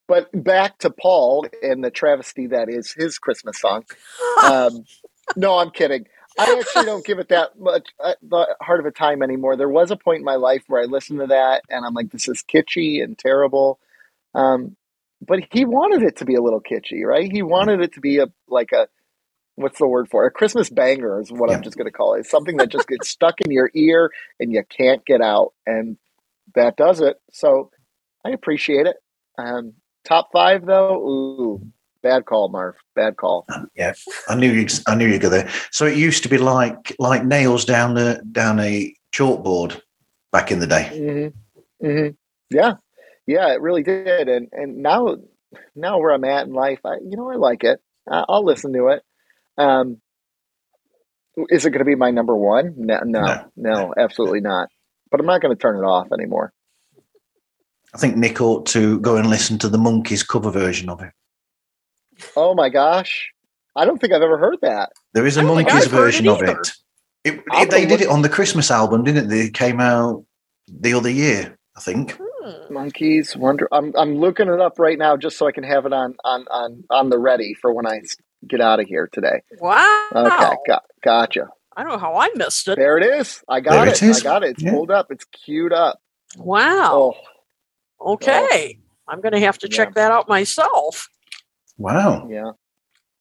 but back to Paul and the travesty that is his Christmas song. Um, no, I'm kidding. I actually don't give it that much uh, the heart of a time anymore. There was a point in my life where I listened to that and I'm like, this is kitschy and terrible. Um, but he wanted it to be a little kitschy, right? He wanted it to be a like a what's the word for it? A Christmas banger is what I'm just going to call it. Something that just gets stuck in your ear and you can't get out, and that does it. So I appreciate it. Um, top five though, ooh, bad call, Marv. Bad call. Yeah, I knew you. I knew you'd go there. So it used to be like like nails down a down a chalkboard back in the day. hmm hmm Yeah, yeah, it really did. And and now, now where I'm at in life, I you know I like it. I, I'll listen to it. Um, is it going to be my number one? No, no, No. no, absolutely not. But I'm not going to turn it off anymore. I think Nick ought to go and listen to the Monkees cover version of it. Oh my gosh, I don't think I've ever heard that. There is a Monkees I've it version of it. It, it- they did it on the Christmas album, didn't they? It came out the other year, I think. Hmm. Monkees Wonder. I'm I'm looking it up right now just so I can have it on on on on the ready for when I get out of here today. Wow. Okay, got gotcha. I don't know how I missed it. There it is. I got There it. it is. I got it. It's Yeah. pulled up. It's queued up. Wow. Oh, Okay. I'm going to have to check that out myself. Wow. yeah.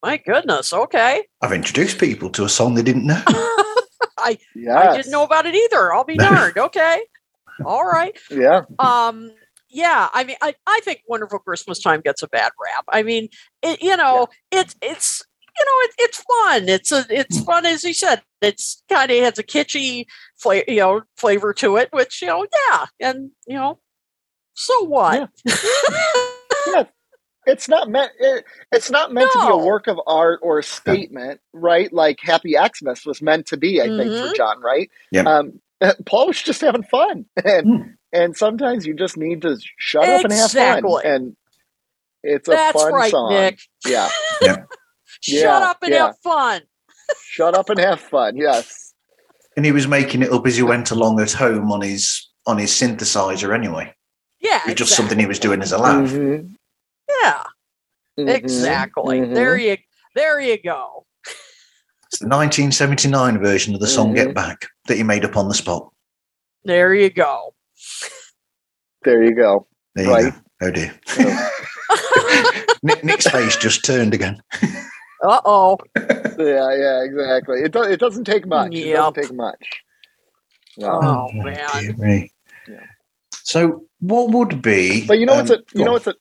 My goodness. Okay. I've introduced people to a song they didn't know. I Yes. I didn't know about it either. I'll be darned. Okay. All right. Yeah. Um yeah, I mean I, I think Wonderful Christmas Time gets a bad rap. I mean, it, you know, it's it's you know, it, it's fun. It's a it's fun as you said. It's kind of has a kitschy flavor, you know, flavor to it, which you know, yeah, and you know, so what? Yeah. It's not meant. It, it's not meant to be a work of art or a statement, right? Like Happy Xmas was meant to be, I think, Mhm. for John, right? Yeah. Um, Paul was just having fun, and Hmm. and sometimes you just need to shut up and have fun, and it's a That's fun right, song. Nick. Yeah. Shut up and yeah. have fun. Shut up and have fun. Yes. and he was making it up as he went along at home on his on his synthesizer anyway. Yeah. It was just something he was doing as a laugh. Mhm. Yeah, Mhm. exactly. Mhm. There you there you go. It's the 1979 version of the song. Get Back that he made up on the spot. There you go. There you go. There you Right. go. Oh dear. Nick, Nick's face just turned again. Uh oh. Yeah, yeah, exactly. It, do, it doesn't take much. It doesn't take much. No. Oh, dear man. Me. Yeah. So, what would be? But you know what's um, a you know on. what's a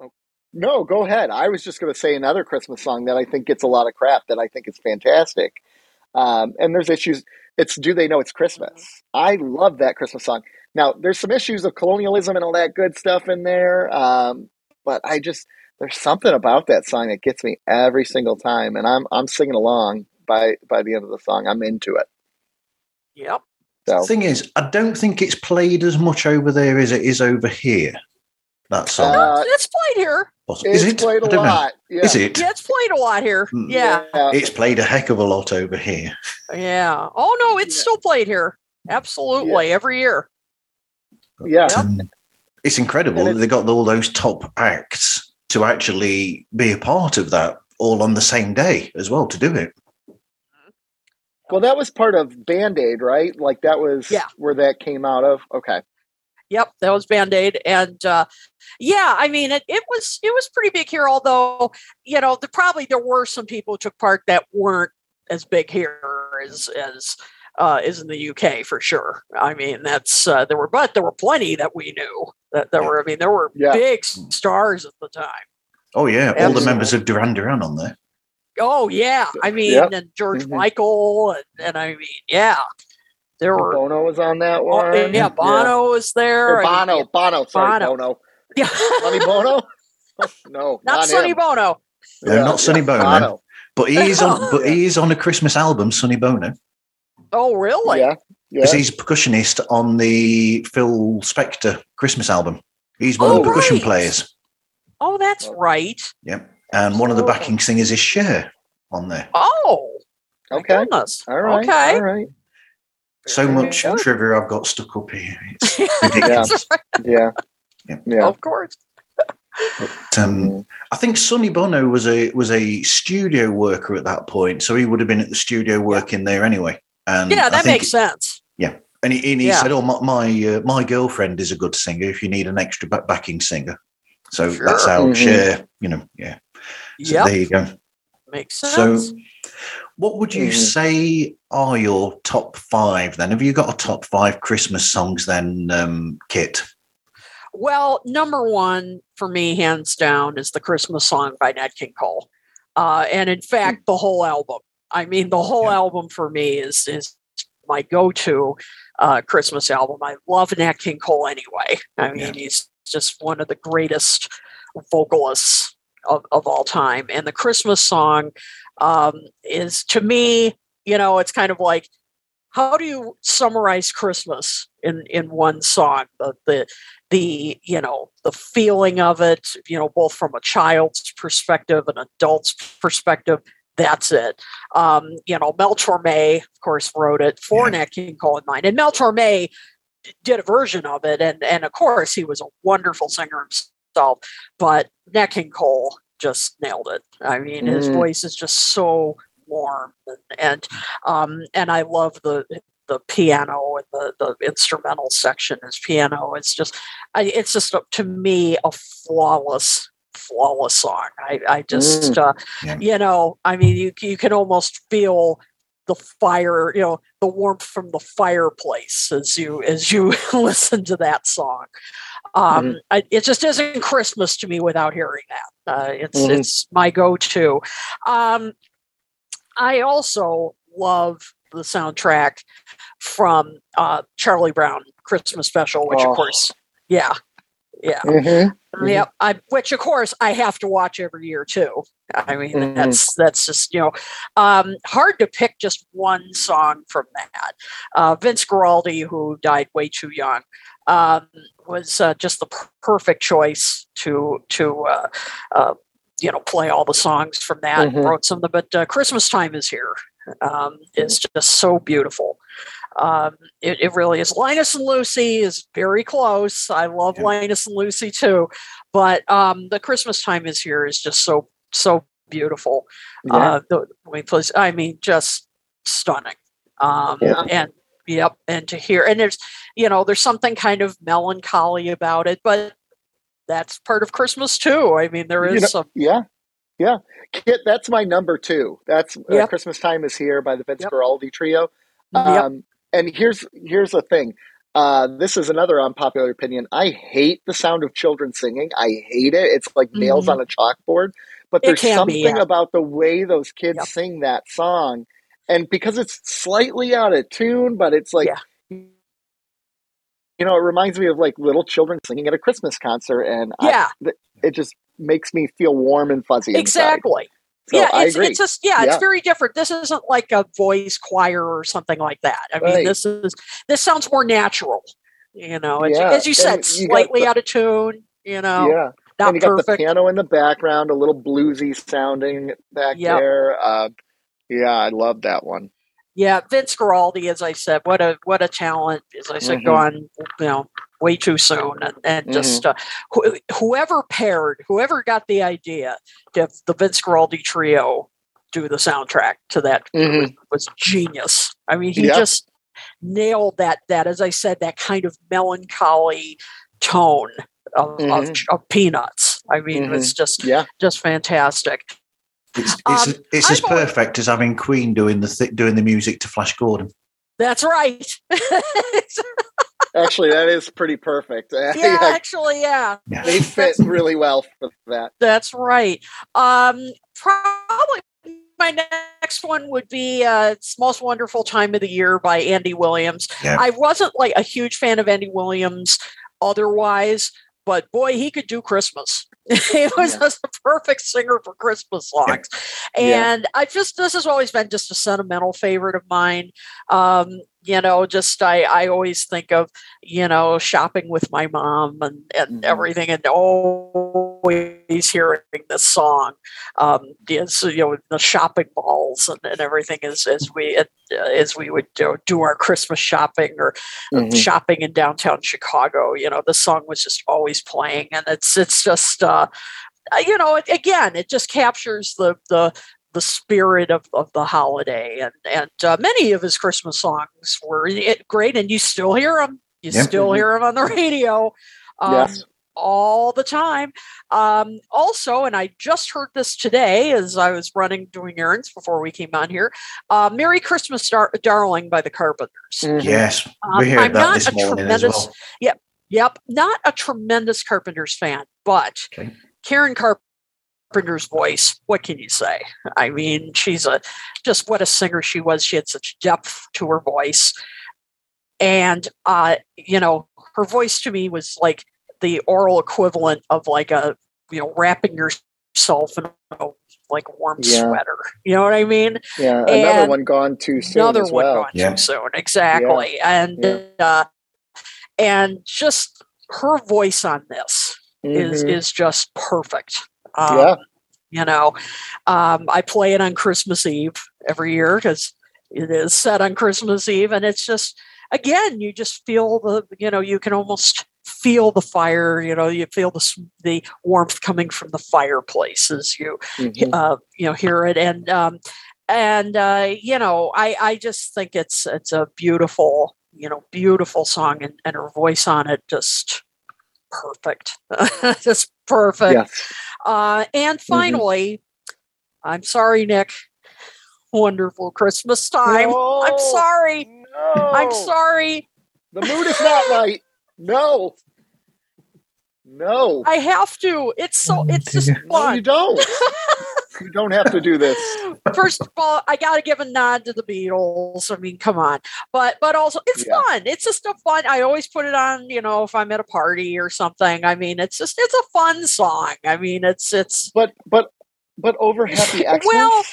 oh, no, go ahead. I was just going to say another Christmas song that I think gets a lot of crap that I think is fantastic. Um, and there's issues. It's do they know it's Christmas? I love that Christmas song. Now there's some issues of colonialism and all that good stuff in there, um, but I just there's something about that song that gets me every single time, and I'm I'm singing along by by the end of the song. I'm into it. Yep. So The thing is, I don't think it's played as much over there as it is over here. That song. Uh, it's played here. is it's it? played I a lot. Yeah. Is it? Yeah, it's played a lot here. Hmm. Yeah. It's played a heck of a lot over here. Yeah. Oh no, it's Yeah. still played here. Absolutely. Every year. Yeah. Yep. Um, it's incredible And that they got all those top acts to actually be a part of that all on the same day as well to do it. Well, that was part of Band Aid, right? Like that was Yeah. where that came out of. Okay. Yep, that was Band Aid, and uh, yeah, I mean it, it was it was pretty big here. Although you know, the, probably there were some people who took part that weren't as big here as as uh, is in the UK for sure. I mean, that's uh, there were, but there were plenty that we knew that there were. I mean, there were Yeah. big stars at the time. Oh yeah, all the members of Duran Duran on there. Oh yeah, I mean, Yep. and George Mhm. Michael, and, and I mean, yeah, there were. Bono was on that oh, one. yeah, Bono was there. Or I mean, Bono. Bono. Sorry, Bono. Bono. Yeah. Honey Bono. no, Not, not, Sonny him. Bono. No, not Sonny Bono. Bono. But he is on. But Yeah. he is on a Christmas album, Sonny Bono, Oh, really? Yeah, yeah. because he's a percussionist on the Phil Spector Christmas album. He's one of Oh, the percussion right. players. Oh, that's right. Yep, and one of the Oh. backing singers is Cher on there. Oh, Okay. goodness. All right. Okay. All right. So Very much good. trivia I've got stuck up here. It's ridiculous. That's. Yeah. Yeah. Yeah. Of course. But, um, I think Sonny Bono was a was a studio worker at that point, so he would have been at the studio working there anyway. And Yeah, I that think- makes sense. Yeah, and he, and he Yeah. said, "Oh, my my, uh, my girlfriend is a good singer. If you need an extra backing singer, so Sure. that's how Mhm. Cher, you know, yeah. So Yep. there you go. Makes sense. So- What would you Mhm. say are your top five? Then have you got a top five Christmas songs? Then, um, Kit. Well, number one for me, hands down, is the Christmas song by Nat King Cole. Uh, and in fact, the whole album. I mean, the whole Yeah. album for me is is my go-to uh, Christmas album. I love Nat King Cole anyway. I mean, Yeah. he's just one of the greatest vocalists of, of all time. And the Christmas song um, is, to me, you know, it's kind of like how do you summarize Christmas in in one song? The the the you know the feeling of it, you know, both from a child's perspective and adult's perspective. That's it. Um, you know, Mel Torme, of course, wrote it for Yeah. Nat King Cole in mind, and Mel Torme did a version of it, and and of course he was a wonderful singer himself. But Nat King Cole just nailed it. I mean, his Mm. voice is just so warm, and and, um, and I love the the piano and the the instrumental section. His piano, it's just, I, it's just a, to me a flawless flawless song. I I just uh, Yeah. you know, I mean, you you can almost feel the fire, you know, the warmth from the fireplace as you as you listen to that song. Um, I, it just isn't Christmas to me without hearing that. Uh, it's Mhm. it's my go-to. Um, I also love the soundtrack from uh, Charlie Brown Christmas Special, which Oh. of course, yeah, yeah, Mhm. Mhm. Yep. I, which of course I have to watch every year too. I mean, Mhm. that's that's just you know um, hard to pick just one song from that. Uh, Vince Guaraldi, who died way too young, um, was uh, just the perfect choice to to uh, uh, you know play all the songs from that. Mhm. Wrote some of the but uh, Christmas time is here. Um, is just so beautiful. Um, it, it really is. Linus and Lucy is very close. I love Yeah. Linus and Lucy too, but um, the Christmas time is here is just so so beautiful. Yeah. Uh, the I mean, just stunning. Um, Yeah. And yep, and to hear and there's you know there's something kind of melancholy about it, but that's part of Christmas too. I mean, there is You know- some. Yeah. Yeah. Kit, that's my number two. That's uh, Christmas Time is Here by the Vince Yep. Guaraldi Trio. Yep. And here's here's the thing. Uh, this is another unpopular opinion. I hate the sound of children singing. I hate it. It's like nails Mhm. on a chalkboard. But there's can be, something yeah. about the way those kids Yep. sing that song, and because it's slightly out of tune, but it's like Yeah. you know, it reminds me of like little children singing at a Christmas concert, and Yeah, th- it just makes me feel warm and fuzzy. inside. So yeah, it's, it's just yeah, Yeah. it's very different. This isn't like a voice choir or something like that. I mean, this is this sounds more natural. You know, it's, Yeah, as you said, and you slightly the- out of tune. You know, yeah, not and you got the piano in the background, a little bluesy sounding back Yep. there. Uh, yeah, I love that one. Yeah, Vince Guaraldi, as I said, what a what a talent. As I said, Mhm. gone you know way too soon, and, and Mm-hmm. just uh, wh- whoever paired, whoever got the idea to have the Vince Guaraldi trio do the soundtrack to that Mhm. was, was genius. I mean, he Yeah. just nailed that. That, as I said, that kind of melancholy tone of, of, Mhm. of Peanuts. I mean, it was just Yeah, just fantastic. It's it's, Um, it's as I've always- perfect as having Queen doing the th- doing the music to Flash Gordon. That's right. actually, that is pretty perfect. yeah, actually, yeah. Yeah. they fit really well for that. That's right. Um, probably my next one would be uh, "It's Most Wonderful Time of the Year" by Andy Williams. Yeah. I wasn't like a huge fan of Andy Williams otherwise, but boy, he could do Christmas. he was just a perfect singer for Christmas songs. Yeah. And I just, this has always been just a sentimental favorite of mine. Um, you know, just I, I always think of, you know, shopping with my mom and, and Mhm. everything and always hearing this song. Um, is, you know, the shopping malls and, and everything as, as we, as we would do, do our Christmas shopping or Mhm. shopping in downtown Chicago. You know, the song was just always playing, and it's it's just uh, uh, you know, again, it just captures the the the spirit of, of the holiday, and and uh, many of his Christmas songs were great, and you still hear them. You Yep. still Mhm. hear them on the radio. Um, Yes. all the time. Um, also, and I just heard this today as I was running doing errands before we came on here. Uh, "Merry Christmas, Dar- Darling" by the Carpenters. Mhm. Yes, Um, we heard I'm that not this a morning as tremendous, well. yep, yep, not a tremendous Carpenters fan, but Okay. Karen Carpenter's voice. What can you say? I mean, she's a just what a singer she was. She had such depth to her voice, and uh, you know, her voice to me was like the oral equivalent of like a you know wrapping yourself in a like warm Yeah. sweater. You know what I mean? Yeah, another And one gone too soon another as one well. gone Yeah. too soon exactly and Yeah. uh and just her voice on this is Mhm. is just perfect um, yeah, you know um i play it on christmas eve every year because it is set on christmas eve and it's just again you just feel the you know you can almost feel the fire you know you feel the the warmth coming from the fireplace as you Mhm. uh, you know hear it and um, and uh, you know I I just think it's it's a beautiful you know beautiful song and, and her voice on it just perfect just perfect yes. Uh, and finally I'm sorry Nick. Wonderful Christmas time. I'm sorry. No, I'm sorry. The mood is not right. No, no, I have to. It's so it's just no, fun you don't. you don't have to do this. first of all, I got to give a nod to the Beatles. I mean, come on, but but also it's Yeah. fun. It's just a fun. I always put it on, you know, if I'm at a party or something. I mean, it's just it's a fun song. I mean, it's it's But but but over Happy Xmas. Well,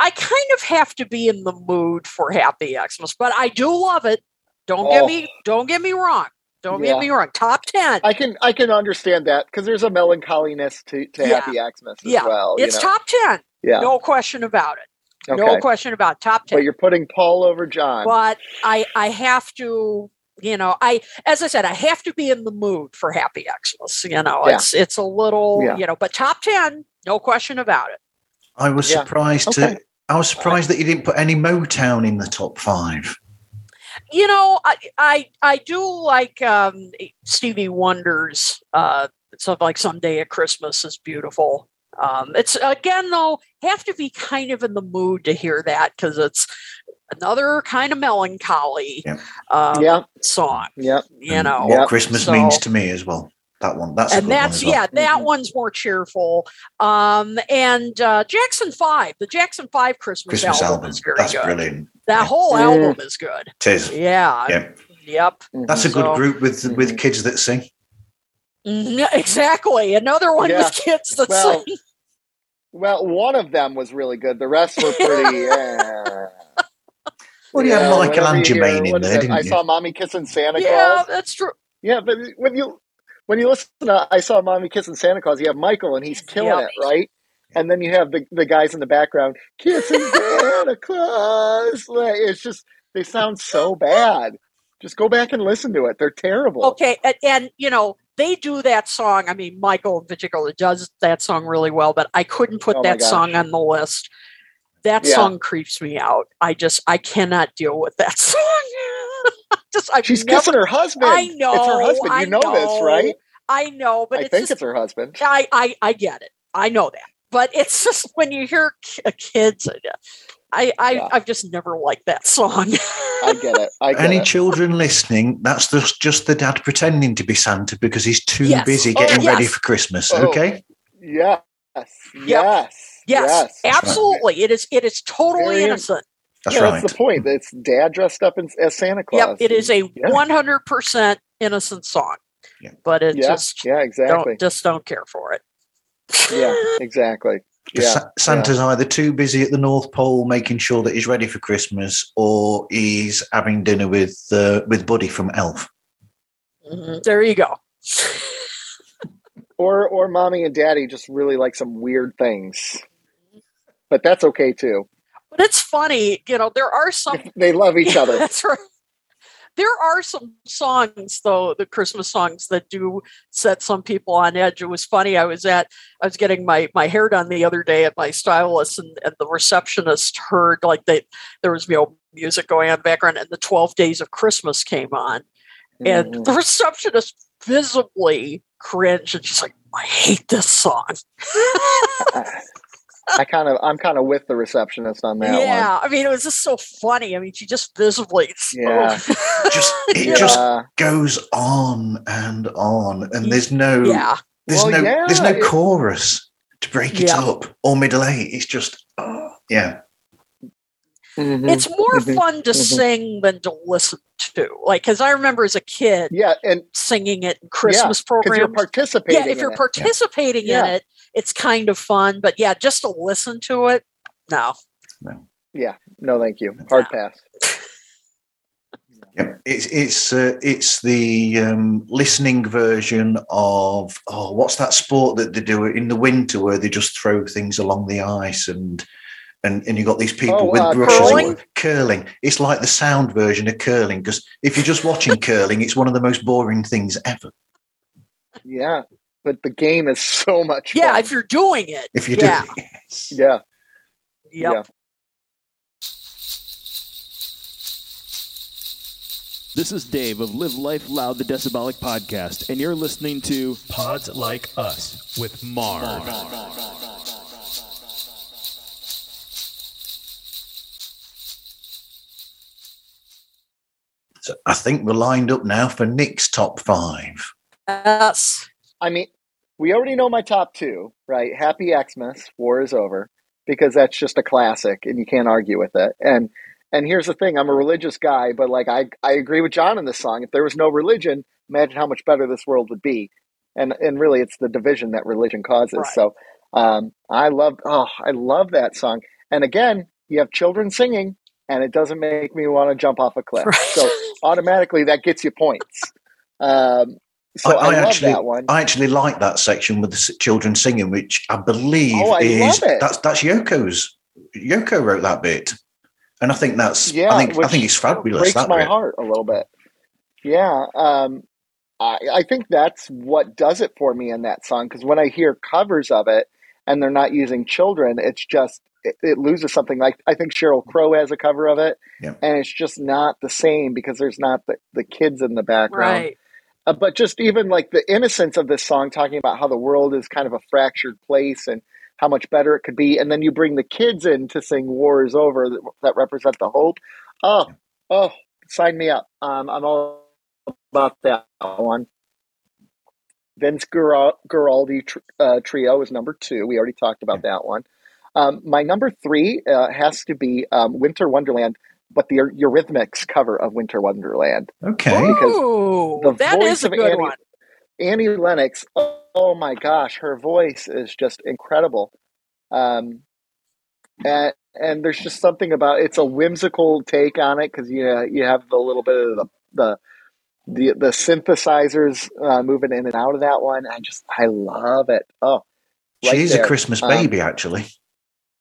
I kind of have to be in the mood for Happy Xmas, but I do love it. Don't get Oh. me don't get me wrong. Don't Yeah. get me wrong. Top ten. I can I can understand that because there's a melancholiness to, to Yeah. Happy Xmas as Yeah. well. you it's know? top ten. Yeah. No question about it. okay. No question about it. top ten. but you're putting Paul over John. but I I have to you know I as I said I have to be in the mood for Happy Xmas. You know Yeah. it's it's a little Yeah. you know but top ten no question about it. I was Yeah. surprised Okay. to. I was surprised that you didn't put any Motown in the top five. You know I I I do like um, Stevie Wonder's uh, stuff like Someday at Christmas is beautiful. Um, it's again though have to be kind of in the mood to hear that because it's another kind of melancholy Yeah. um, yeah, song. yeah. You And know what Yep. Christmas so- means to me as well. That one. That's a and good one that's well. yeah that Mhm. one's more cheerful um and uh jackson 5 the jackson 5 christmas, Christmas album, album. is very That's good brilliant. That whole album is good It is. yeah Yeah. yep That's a good So- group with with Mhm. kids that sing. Mhm, exactly another one Yeah. with kids that Well, sing Well, one of them was really good. The rest were pretty. eh. Well, you had Yeah, Michael whenever and Jermaine in there, it? didn't I you? saw mommy kissing Santa yeah Claus. that's true Yeah, but when you when you listen to I saw mommy kissing Santa Claus, you have Michael and he's killing Yep. it, right? And then you have the the guys in the background kissing Santa Claus. Like, it's just they sound so bad. Just go back and listen to it. They're terrible. okay and, and you know they do that song i mean michael in particular does that song really well but i couldn't put Oh that gosh. song on the list that Yeah. song creeps me out i just i cannot deal with that song just I've She's never- kissing her husband. I know. It's her husband. You know, this, right? I know, but I it's think just, it's her husband. I, I I get it. I know that, but it's just when you hear ki- kids, I I Yeah. I've just never liked that song. I get it. I get Any it. children listening, that's just, just the dad pretending to be Santa because he's too Yes. busy Oh, getting ready for Christmas. Oh. Okay? Yes. Yes. yes, right. absolutely. It is it is totally Very- innocent. That's yeah, right. that's the point. It's dad dressed up in, as Santa Claus. Yep, it is a one hundred percent innocent song. Yeah. But it Yeah, just yeah, exactly. don't just don't care for it. Yeah, exactly. Yeah, Sa- Santa's either too busy at the North Pole making sure that he's ready for Christmas, or he's having dinner with uh, with Buddy from Elf. Mhm. There you go. Or or mommy and daddy just really like some weird things. But that's okay too. But it's funny, you know, there are some They love each other. That's right. There are some songs though, the Christmas songs that do set some people on edge. It was funny. I was at I was getting my my hair done the other day at my stylist and, and the receptionist heard like they there was you know music going on in the background and the 12 days of Christmas came on. And Mhm. the receptionist visibly cringed and she's like, I hate this song. I kind of I'm kind of with the receptionist on that yeah. I mean, it was just so funny. I mean, she just visibly Yeah. Just it Yeah. just goes on and on, and there's no yeah. there's Well, no yeah, there's no it- chorus to break it Yeah. up or middle eight. It's just oh, yeah. mhm. it's more Mhm. fun to Mhm. sing than to listen to. Like, because I remember as a kid yeah, and singing it in Christmas because you're programs. participating. Yeah, if in you're it. participating Yeah. in it, it's kind of fun. But yeah, just to listen to it, no. No. Yeah, no, thank you. Hard pass. Yeah, it's it's uh, it's the um, listening version of oh, what's that sport that they do in the winter where they just throw things along the ice and and and you got these people Oh, with uh, brushes curling? curling. It's like the sound version of curling because if you're just watching curling, it's one of the most boring things ever. Yeah, but the game is so much. Yeah, fun. if you're doing it. If you yeah. do, yes. yeah, Yep. yeah. This is Dave of Live Life Loud, the Decibelic podcast, and you're listening to Pods Like Us with Marv. So I think we're lined up now for Nick's top five. Yes. I mean, we already know my top two, right? Happy Xmas, War is Over, because that's just a classic, and you can't argue with it. And and here's the thing: I'm a religious guy, but like I I agree with John in this song. If there was no religion, imagine how much better this world would be. And and really, it's the division that religion causes. Right. So um, I love oh I love that song. And again, you have children singing, and it doesn't make me want to jump off a cliff. Right. So automatically, that gets you points. Um, so I, love actually, that one. I actually like that section with the children singing, which I believe Oh, I is love it. that's that's Yoko's. Yoko wrote that bit, and I think that's Yeah, I think I think it's fabulous. breaks That my bit. heart a little bit. Yeah, um, I, I think that's what does it for me in that song because when I hear covers of it and they're not using children, it's just it, it loses something. Like I think Sheryl Crow has a cover of it, Yeah. and it's just not the same because there's not the, the kids in the background. Right. Uh, but just even like the innocence of this song, talking about how the world is kind of a fractured place and how much better it could be, and then you bring the kids in to sing "War is Over" that, that represent the hope. Oh, oh, sign me up! Um, I'm all about that one. Vince Guara- Guaraldi uh, trio is number two. We already talked about that one. Um, my number three uh, has to be um, Winter Wonderland, but the Eurythmics cover of Winter Wonderland. Okay, because Ooh, the that voice is a of good Annie- one. Annie Lennox, oh, oh my gosh, her voice is just incredible. Um, and and there's just something about it's a whimsical take on it because you know you have the little bit of the the the, the synthesizers uh, moving in and out of that one. I just I love it. Oh, right she is a there. Christmas Um, baby, actually.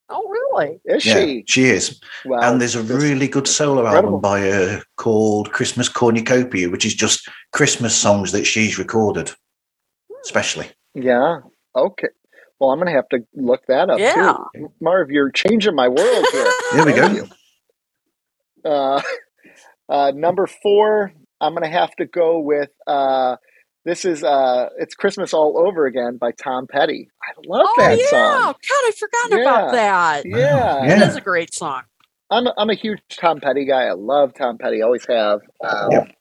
Oh, really? is Yeah, she? she is. Well, and there's a really good solo incredible. album by her called Christmas Cornucopia, which is just Christmas songs that she's recorded, especially. Yeah. Okay. Well, I'm gonna have to look that up Yeah. too. Marv, you're changing my world here. There we Thank go. Uh, uh, number four, I'm gonna have to go with. Uh, this is uh, it's Christmas all over again by Tom Petty. I love that song. oh, that yeah. song. God, I forgot about that. Yeah, Yeah. That is a great song. I'm a, I'm a huge Tom Petty guy. I love Tom Petty. Always have. Um, Yep.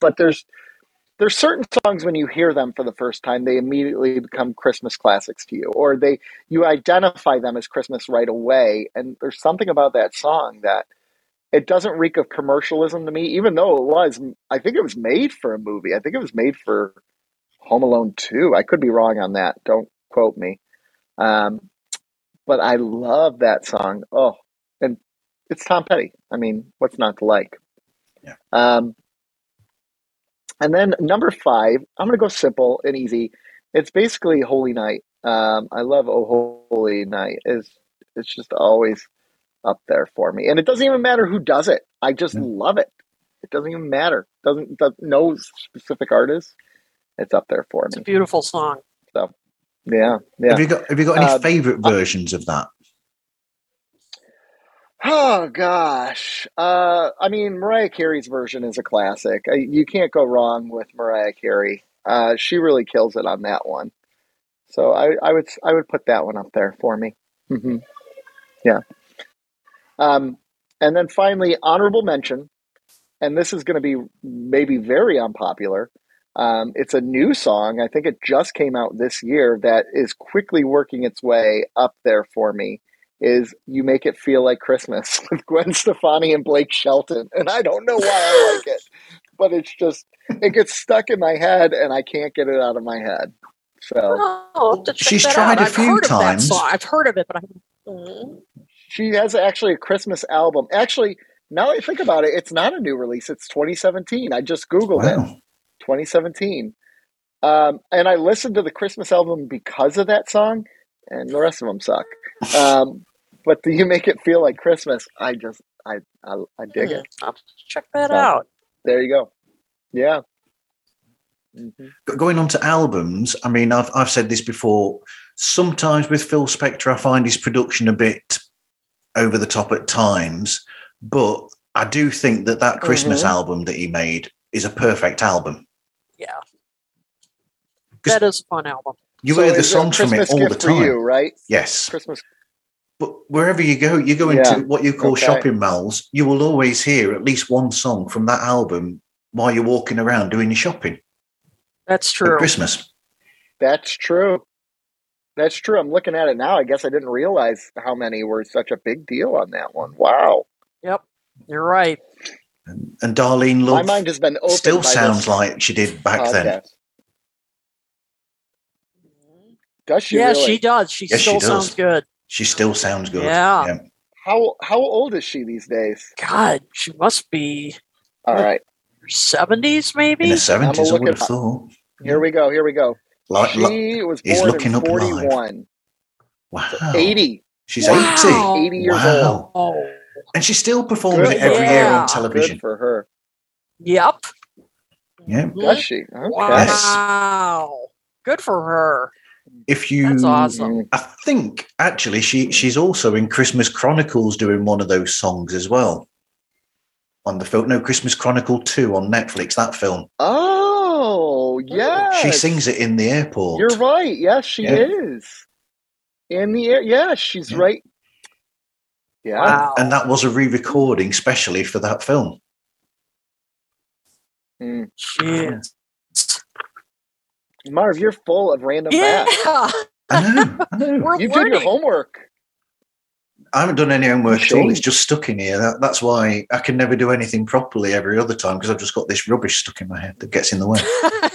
But there's there's certain songs when you hear them for the first time, they immediately become Christmas classics to you, or they you identify them as Christmas right away. And there's something about that song that it doesn't reek of commercialism to me, even though it was. I think it was made for a movie. I think it was made for Home Alone 2. I could be wrong on that. Don't quote me. Um, but I love that song. Oh, and it's Tom Petty. I mean, what's not to like? Yeah. Um, and then number five, I'm going to go simple and easy. It's basically Holy Night. Um, I love Oh Holy Night. Is it's just always up there for me, and it doesn't even matter who does it. I just Yeah. love it. It doesn't even matter. Doesn't does, no specific artist. It's up there for It's a beautiful song. So, Yeah, yeah. Have you got Have you got any Uh, favorite versions of that? Oh gosh. Uh, I mean, Mariah Carey's version is a classic. Uh, You can't go wrong with Mariah Carey. Uh, she really kills it on that one. So I, I would I would put that one up there for me. hmm Yeah. Um, and then finally, honorable mention, and this is going to be maybe very unpopular. Um, it's a new song. I think it just came out this year that is quickly working its way up there for me is You Make It Feel Like Christmas with Gwen Stefani and Blake Shelton. And I don't know why I like it, but it's just, it gets stuck in my head and I can't get it out of my head. So Oh, to She's tried out. a I've few heard Of that times. I've heard of it, but I Mm. She has actually a Christmas album. Actually, now that I think about it, it's not a new release. It's 2017. I just Googled it. 2017. Um, and I listened to the Christmas album because of that song, and the rest of them suck. Um, but do you make it feel like Christmas? I just, I, I, I dig Hmm, it. I'll check that So- out. There you go. Yeah. Mhm. Going on to albums, I mean, I've I've said this before. Sometimes with Phil Spector, I find his production a bit over the top at times, but I do think that that Christmas Mhm. album that he made is a perfect album. Yeah, that is a fun album. You So hear the is it a songs from it all the gift for time. you, right? Yes, Christmas. but wherever you go, you go Yeah. into what you call Okay. shopping malls. You will always hear at least one song from that album while you're walking around doing your shopping That's at true. Christmas. That's true. That's true. I'm looking at it now. I guess I didn't realize how many were such a big deal on that one. Wow. Yep. You're right. And, and Darlene My mind has been opened still sounds this like she did back then. Does she yeah, really? she does. She Yes, she still does. sounds good. She still sounds good. Yeah. How how old is she these days? God, she must be All right. seventies, In maybe. the seventies, I look would have thought. Here we go. Here we go. Like, like- She was he's born looking in up live. 41. wow, 80. She's Wow. 80 years Wow. old. Oh, and she still performs Good it every for year on television. Good for her. yep. Yeah, Does she? Okay. Wow. Good for her. if you, That's awesome. Mhm. I think actually she she's also in Christmas Chronicles doing one of those songs as well. On the film, no Christmas Chronicle two on Netflix. That film, Oh, yes. she sings it in the airport. You're right. Yes, she Yeah. is. In the air. Yeah, she's Yeah. right. Yeah. Wow. and that was a re-recording specially for that film. Mm. Shit. Marv, you're full of random Yeah. facts. I know, I know. We're You did your homework. I haven't done any homework at all. Shame. It's just stuck in here. That, that's why I can never do anything properly every other time because I've just got this rubbish stuck in my head that gets in the way.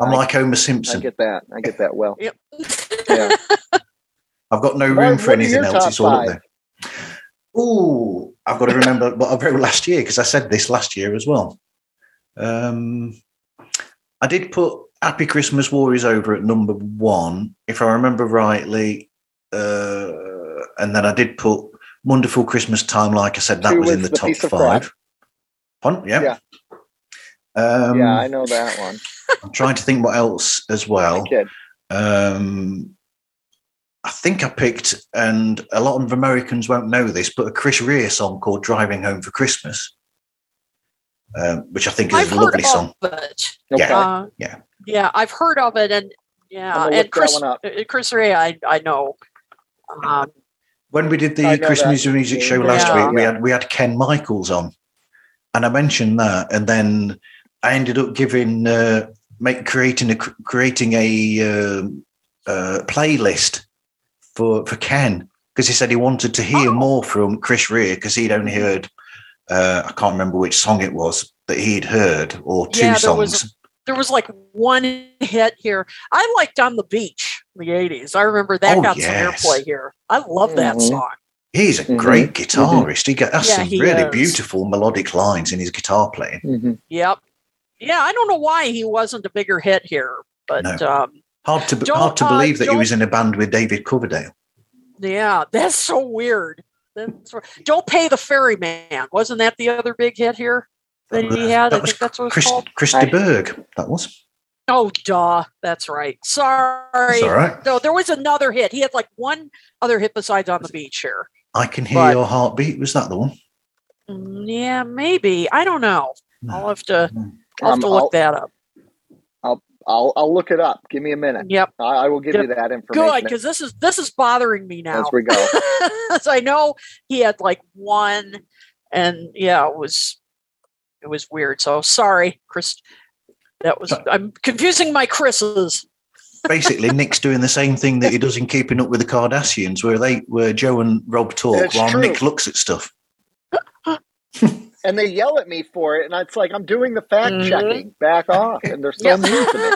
I'm I- like Homer Simpson. I get that. I get that well. Yep. Yeah. I've got no Marv, room for what anything else. It's all up there. Oh, I've got to remember what I wrote last year because I said this last year as well. Um, I did put Happy Christmas War is Over at number one, if I remember rightly. Uh, and then I did put Wonderful Christmas Time, like I said, that Two was in the, the top piece of crap. five. Pardon? Yeah. Yeah. Um, yeah, I know that one. I'm trying to think what else as well. I. Um, I think I picked, and a lot of Americans won't know this, but a Chris Rea song called "Driving Home for Christmas," um, which I think is I've a heard lovely of song. it. Okay. Uh, Yeah. Yeah, I've heard of it, and yeah, and Chris, one uh, Chris Rea, I I know. Um, When we did the know Christmas that. music show Yeah. last Yeah. week, we had we had Ken Michaels on, and I mentioned that, and then I ended up giving uh, make creating a creating a um uh, playlist for for Ken because he said he wanted to hear Oh. more from Chris Rea because he'd only heard uh, I can't remember which song it was that he'd heard or two Yeah, there songs. was there was like one hit here. I liked "On the Beach" in the '80s. I remember that Oh, got yes. some airplay here. I love that Mhm. song. He's a Mhm. great guitarist. He got has Yeah, some he really is. beautiful melodic lines in his guitar playing. Mhm. Yep. Yeah, I don't know why he wasn't a bigger hit here, but No. um, Hard to hard to uh, believe that he was in a band with David Coverdale. yeah, that's so weird. That's, don't pay the ferryman. Wasn't that the other big hit here that he had? I That was think that's what it's Chris, called. Chris de I- Burgh. That was. Oh, duh. That's right. Sorry. That's all right. No, there was another hit. He had like one other hit besides on the beach here. I can hear But- your heartbeat. Was that the one? Mm, Yeah, maybe. I don't know. No. I'll have to. Mm. I'll have Um, to look I'll- that up. I'll I'll look it up. Give me a minute. Yep. I, I will give you that information. Good, because this is this is bothering me now. as we go. so I know he had like one, and yeah, it was it was weird. So sorry, Chris. That was I'm confusing my Chris's. Basically, Nick's doing the same thing that he does in Keeping Up with the Cardassians, where they where Joe and Rob talk It's while true. Nick looks at stuff. and they yell at me for it, and it's like I'm doing the fact Mhm. checking. Back off, and they're so Yep. mean to me.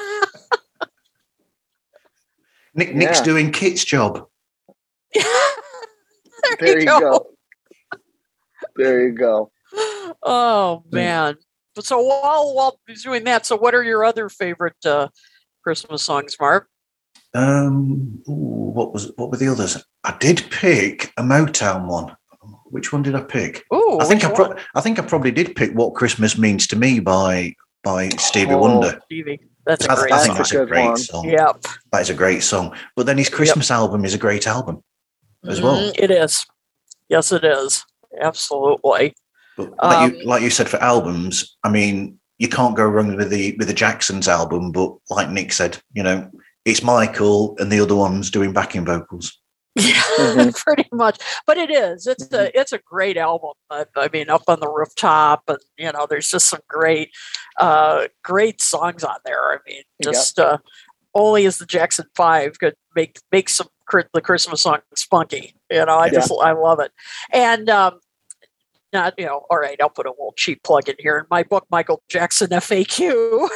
Nick Nick's doing Kit's job. there, There you you go. go. There you go. Oh man. But so while while he's doing that, so what are your other favorite uh, Christmas songs, Mark? Um, ooh, what was what were the others? I did pick a Motown one. Which one did I pick? Oh, I think I, pro- I think I probably did pick "What Christmas Means to Me" by by Stevie Oh, Wonder. Stevie. That's I, a great I That's think song. a that's a great one. song. Yep. That is a great song. But then his Christmas album is a great album as well. Mhm, It is. Yes, it is. Absolutely. But like, Um, you, like you said, for albums, I mean, you can't go wrong with the with the Jacksons album. But like Nick said, you know, it's Michael and the other ones doing backing vocals. Yeah, Mhm. pretty much. But it is. It's a it's a great album. I, I mean, up on the rooftop, and you know, there's just some great, uh, great songs on there. I mean, Yep. just uh, only as the Jackson Five could make make some the Christmas song spunky. You know, I Yeah. just I love it. And um, not you know, all right, I'll put a little cheap plug in here. In my book, Michael Jackson FAQ,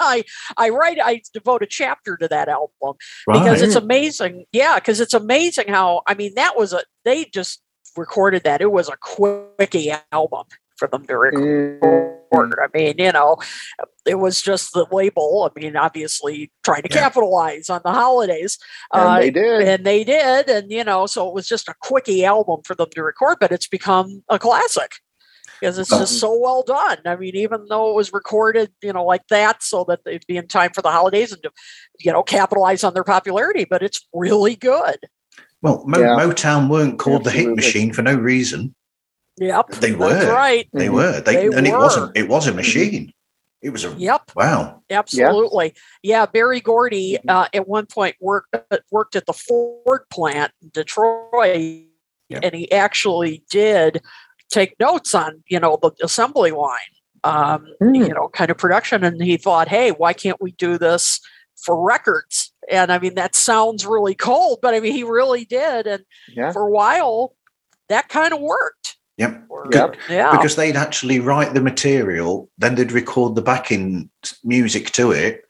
I I write I devote a chapter to that album because it's amazing. Yeah, because it's amazing how I mean that was a they just recorded that. It was a quickie album for them to record. Mm, I mean, you know, it was just the label. I mean, obviously trying to Yeah. capitalize on the holidays. and Uh, they did. and they did, and you know, so it was just a quickie album for them to record, but it's become a classic because it's just so well done. I mean, even though it was recorded, you know, like that, so that they'd be in time for the holidays and to, you know, capitalize on their popularity, but it's really good. Well, Mo- Yeah. Motown weren't called the hit machine for no reason. Yep, They that's were. right. They were. They, They and it wasn't. It was a machine. It was a Yep. wow. Absolutely. Yeah, Berry Gordy uh, at one point worked worked at the Ford plant in Detroit, Yeah. and he actually did take notes on you know the assembly line, um, Hmm. you know, kind of production, and he thought, hey, why can't we do this for records? And I mean, that sounds really cold, but I mean, he really did, and Yeah. for a while, that kind of worked. Yep. Yep. Yeah. Because they'd actually write the material, then they'd record the backing music to it,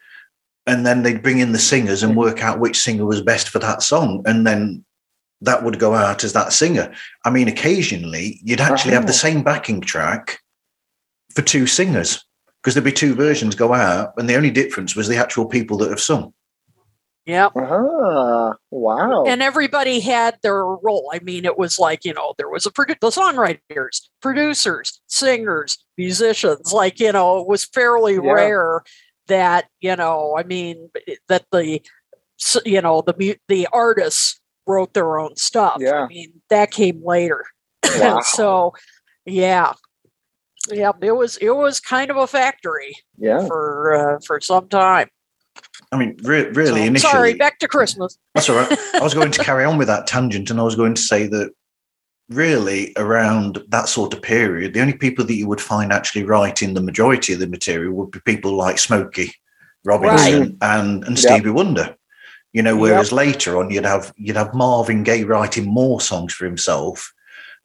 and then they'd bring in the singers and work out which singer was best for that song, and then that would go out as that singer. I mean, occasionally you'd actually have the Oh. same backing track for two singers because there'd be two versions go out, and the only difference was the actual people that have sung. Yeah. Ah, wow. and everybody had their role. I mean, it was like you know there was a produ- the songwriters, producers, singers, musicians. Like you know, it was fairly Yeah. rare that you know. I mean, that the you know the the artists wrote their own stuff. Yeah. I mean, that came later. Wow. so, yeah, yeah, it was it was kind of a factory yeah. for uh, for some time. I mean, re- really, So, initially, sorry, back to Christmas. That's all right. I was going to carry on with that tangent, and I was going to say that really around that sort of period, the only people that you would find actually writing the majority of the material would be people like Smokey Robinson and and Yep. Stevie Wonder. You know, whereas later on you'd have you'd have Marvin Gaye writing more songs for himself,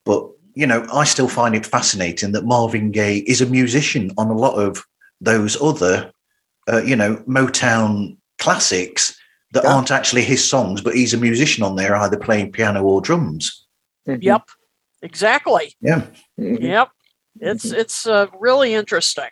but you know, I still find it fascinating that Marvin Gaye is a musician on a lot of those other uh, you know, Motown classics that Yeah. aren't actually his songs, but he's a musician on there, either playing piano or drums. Mhm. Yep. Exactly. Yeah, Mhm. Yep. It's it's uh, really interesting.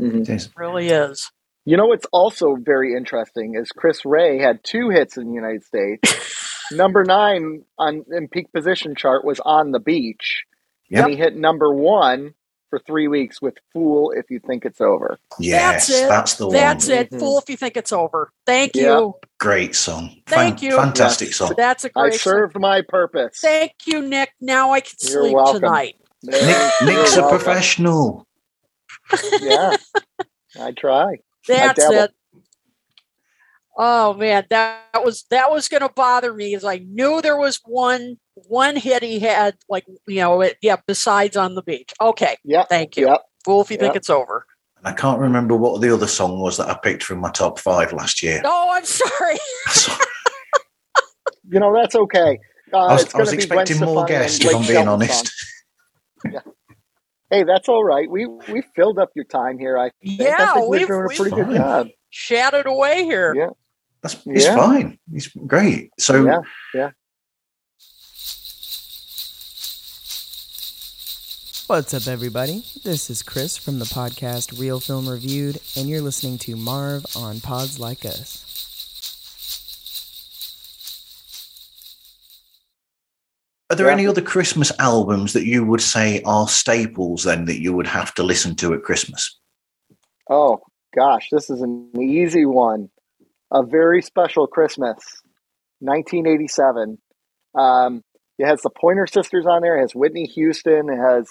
Mhm. it is. Really is. You know what's also very interesting is Chris Rea had two hits in the United States. number nine on in peak position chart was on the beach. Yep. And he hit number one for three weeks with Fool If You Think It's Over. Yes, That's it. that's the That's one. it. Mhm. Fool if you think it's over. Thank Yeah. you. Great song. Thank you. Fantastic song. That's a great. song. served my purpose. Thank you, Nick. Now I can You're sleep welcome. tonight. Nick, Nick's a professional. Yeah. I try. That's dabble. it. Oh man, that, that was that was going to bother me, as I knew there was one one hit he had, like you know, it, yeah. Besides on the beach. Okay, yeah, thank you. Yep. Fool if you think it's over. I can't remember what the other song was that I picked from my top five last year. Oh, I'm sorry. You know, that's okay. Uh, I was, it's I was gonna be Gwen expecting more Stefani guests, if I'm being Shelton honest. song. Hey, that's all right. We we filled up your time here. I think. I Yeah, think we're we've, doing a pretty good Fine. job. chatted away here. Yeah. That's it's Yeah. fine. It's great. So Yeah, yeah. What's up, everybody? This is Chris from the podcast Real Film Reviewed, and you're listening to Marv on Pods Like Us. are there Yeah. any other Christmas albums that you would say are staples then that you would have to listen to at Christmas? Oh gosh, this is an easy one. A very special Christmas, 1987. Um, it has the Pointer Sisters on there. It has Whitney Houston. It has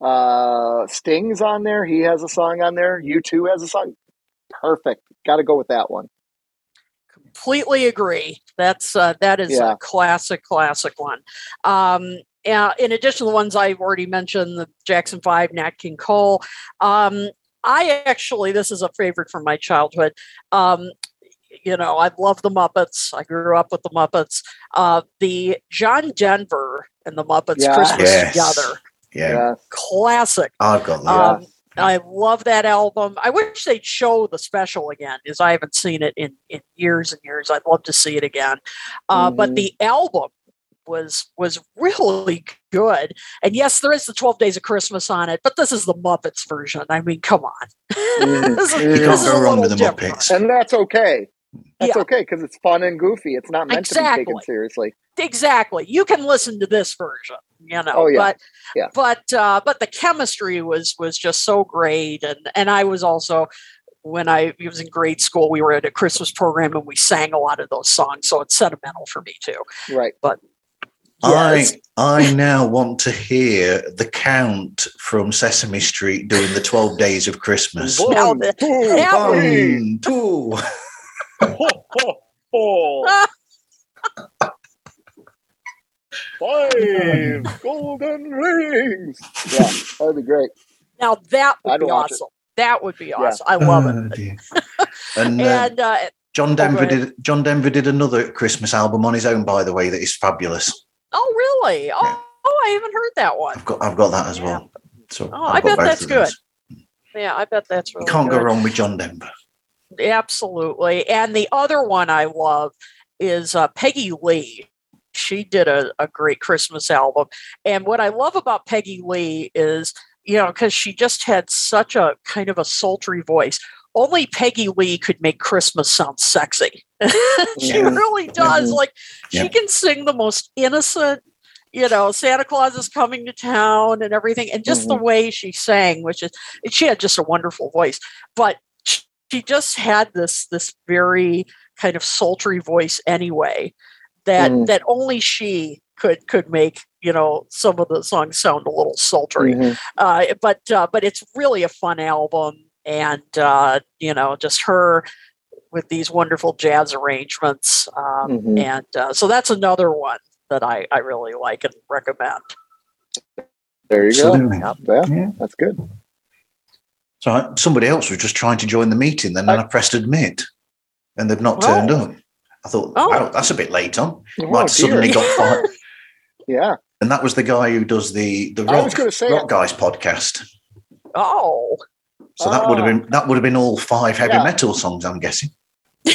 uh, Stings on there. He has a song on there. U2 has a song. Perfect. Got to go with that one. completely agree. That's uh, that is Yeah. a classic, classic one. Um, yeah, in addition to the ones I've already mentioned, the Jackson Five, Nat King Cole. Um, I actually, this is a favorite from my childhood. Um, you know, I love the Muppets. I grew up with the Muppets. Uh, the John Denver and the Muppets Yeah. Christmas Yes. Together, Yeah, Yeah. classic. I've got that. Um, I love that album. I wish they'd show the special again, because I haven't seen it in, in years and years. I'd love to see it again. Uh, But Mhm. the album was was really good. And yes, there is the Twelve Days of Christmas on it, but this is the Muppets version. I mean, come on. Mhm. This You you can't can't go wrong with little the different. Muppets. And that's okay. That's Yeah. okay because it's fun and goofy. It's not meant to be taken seriously. exactly you can listen to this version you know Oh, yeah. but Yeah. but uh but the chemistry was was just so great and and i was also when i was in grade school we were at a christmas program and we sang a lot of those songs so it's sentimental for me too Right. yes. I I now want to hear the count from Sesame Street doing the twelve days of Christmas. Now One, the- two, that three. One, two. Ho, ho, ho. Five golden rings. Yeah, that'd be great. now that would I'd be watch it. awesome that would be awesome i love Oh, it dear. And, uh, and uh John Denver ahead. did John Denver did another Christmas album on his own, by the way, that is fabulous. oh really oh, Yeah. oh i haven't heard that one I've got I've got that as Yeah. well. So Oh, I've I bet that's good. those. yeah i bet that's really You can't good. go wrong with John Denver. Absolutely. And the other one I love is uh, Peggy Lee. She did a, a great Christmas album. And what I love about Peggy Lee is, you know, because she just had such a kind of a sultry voice. Only Peggy Lee could make Christmas sound sexy. she Mhm. really does. Mhm. Like, she Yeah. can sing the most innocent, you know, Santa Claus is coming to town and everything. And just the way she sang, which is, she had just a wonderful voice. But she just had this this very kind of sultry voice anyway that Mhm. that only she could could make you know some of the songs sound a little sultry Mhm. uh, but uh, but it's really a fun album and uh, you know just her with these wonderful jazz arrangements um, Mhm. and uh, so that's another one that I, I really like and recommend There you Absolutely. go. Yeah, Yeah. that's good. So somebody else was just trying to join the meeting, then and I pressed admit, and they've not turned Oh. up. I thought, Oh. wow, that's a bit late on. Oh, suddenly got fired. Yeah, And that was the guy who does the the rock, rock guys podcast. oh So that would have been that would have been all five heavy Yeah. metal songs. I'm guessing.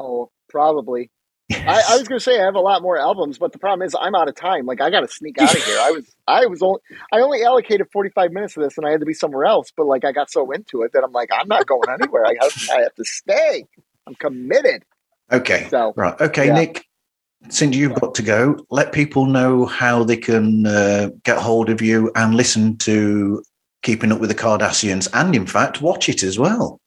Oh, probably. I, I was going to say I have a lot more albums, but the problem is I'm out of time. Like I got to sneak out of here. I was I was only I only allocated 45 minutes of this, and I had to be somewhere else. But like I got so into it that I'm like I'm not going anywhere. I have, I have to stay. I'm committed. Okay. So Right. Okay, Yeah. Nick. Since you've got to go, let people know how they can uh, get hold of you and listen to Keeping Up with the Cardassians, and in fact, watch it as well.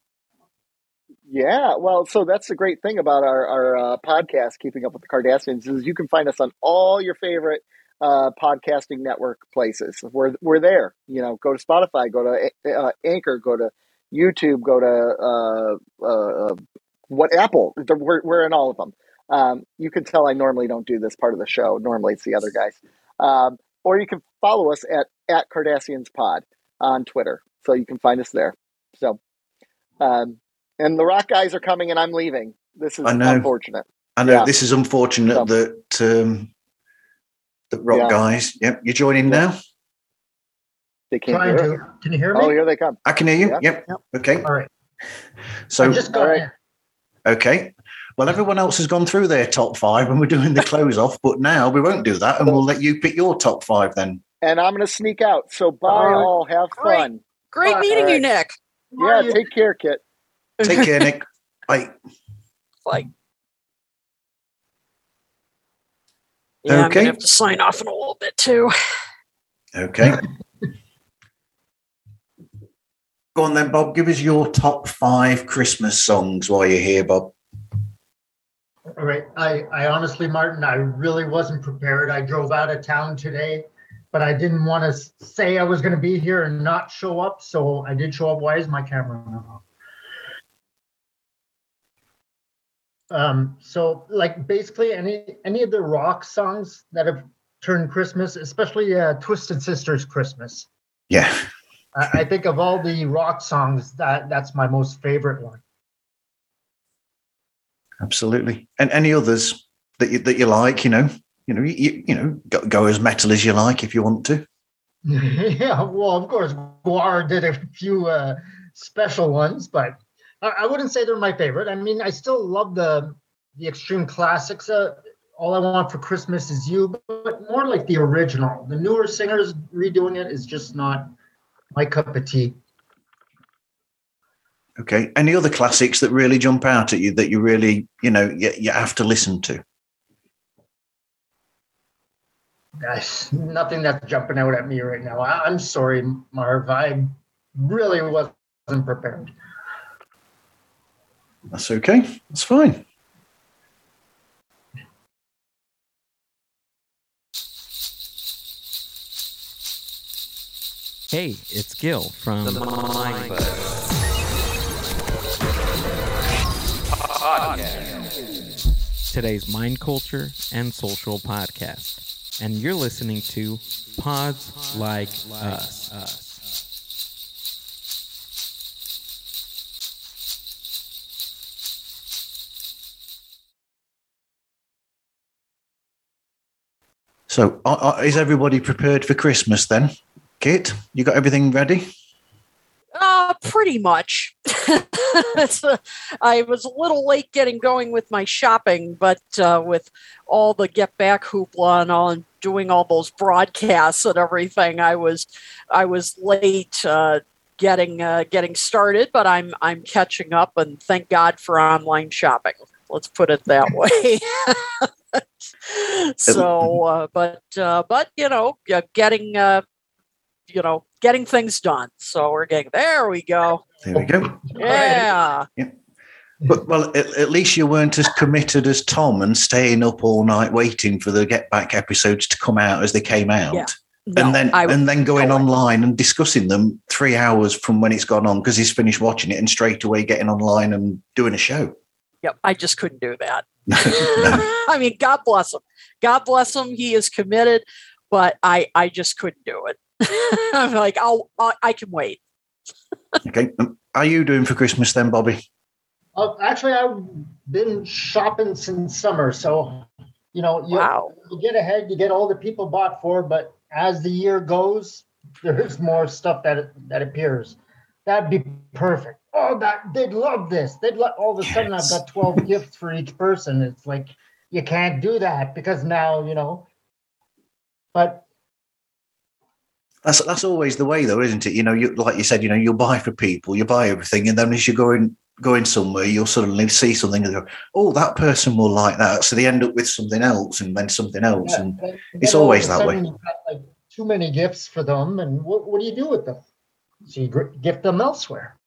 Yeah, well, so that's the great thing about our our uh, podcast, Keeping Up with the Cardassians, is you can find us on all your favorite uh, podcasting network places. We're we're there. You know, go to Spotify, go to uh, Anchor, go to YouTube, go to uh, uh, what Apple. We're we're in all of them. Um, you can tell I normally don't do this part of the show. Normally it's the other guys. Um, or you can follow us at at Cardassians Pod on Twitter, so you can find us there. So. Um, and the rock guys are coming and I'm leaving. This is I know. unfortunate. I know Yeah. this is unfortunate So- that um, that rock Yeah. guys. Yep, you're joining now. They can't Trying hear to. Can you hear me? Oh, here they come. I can hear you. Yeah. Yep. Okay. All right. So I just got All right. okay. Well, everyone else has gone through their top five, and we're doing the close off. But now we won't do that, and we'll let you pick your top five then. And I'm going to sneak out. So bye All right. all. Have fun. Great All meeting you. Nick. Yeah, take care, Kit. Take care, Nick. Bye. Like, yeah, I'm gonna have to sign off in a little bit too. Okay. Go on then, Bob. Give us your top five Christmas songs while you're here, Bob. All right. I, I honestly, Martin, I really wasn't prepared. I drove out of town today, but I didn't want to say I was going to be here and not show up. So I did show up. Why is my camera not off? Um, so like basically any any of the rock songs that have turned Christmas, especially uh, Twisted Sisters Christmas. Yeah. I, I think of all the rock songs, that that's my most favorite one. Absolutely. And any others that you, that you like, you know, you know, you, you know, go, go as metal as you like if you want to. yeah, well, of course, Gwar did a few uh, special ones, but I, wouldn't say they're my favorite. I mean, I still love the the extreme classics. Uh, All I want for Christmas is you, but more like the original. The newer singers redoing it is just not my cup of tea. Okay. Any other classics that really jump out at you that you really, you know, you, you have to listen to? Gosh, nothing that's jumping out at me right now. I, I'm sorry, Marv. I really wasn't prepared. That's okay. That's fine. Hey, it's Gil from the Mind Today's mind culture and social podcast. And you're listening to Pods Like Us. So, uh, uh, is everybody prepared for Christmas then? Kit, you got everything ready? Uh, pretty much. I was a little late getting going with my shopping, but uh, with all the get back hoopla and all, and doing all those broadcasts and everything, I was I was late uh, getting uh, getting started. But I'm I'm catching up, and thank God for online shopping. Let's put it that way. so, uh, but uh, but you know, yeah, getting uh, you know getting things done. So we're getting there. We go. There we go. Yeah. But well, at, at least you weren't as committed as Tom and staying up all night waiting for the Get Back episodes to come out as they came out, Yeah. No, and then I- and then going online and discussing them three hours from when it's gone on because he's finished watching it and straight away getting online and doing a show. Yep, I just couldn't do that. I mean, God bless him. God bless him. He is committed, but I I just couldn't do it. I'm like, I'll, i I can wait. Okay, um, are you doing for Christmas then, Bobby? Uh, actually, I've been shopping since summer, so you know, you, you get ahead, you get all the people bought for, but as the year goes, there's more stuff that that appears. That'd be perfect. Oh, that they'd love this. They'd love. All of a sudden, I've got twelve gifts for each person. It's like you can't do that because now you know. But That's that's always the way, though, isn't it? You know, you like you said, you know, you'll buy for people, you buy everything, and then as you're going going somewhere, you'll suddenly see something and go, "Oh, that person will like that." So they end up with something else, and then something else, yeah, and it's always that way. got, like too many gifts for them, and what what do you do with them? So you gr- gift them elsewhere.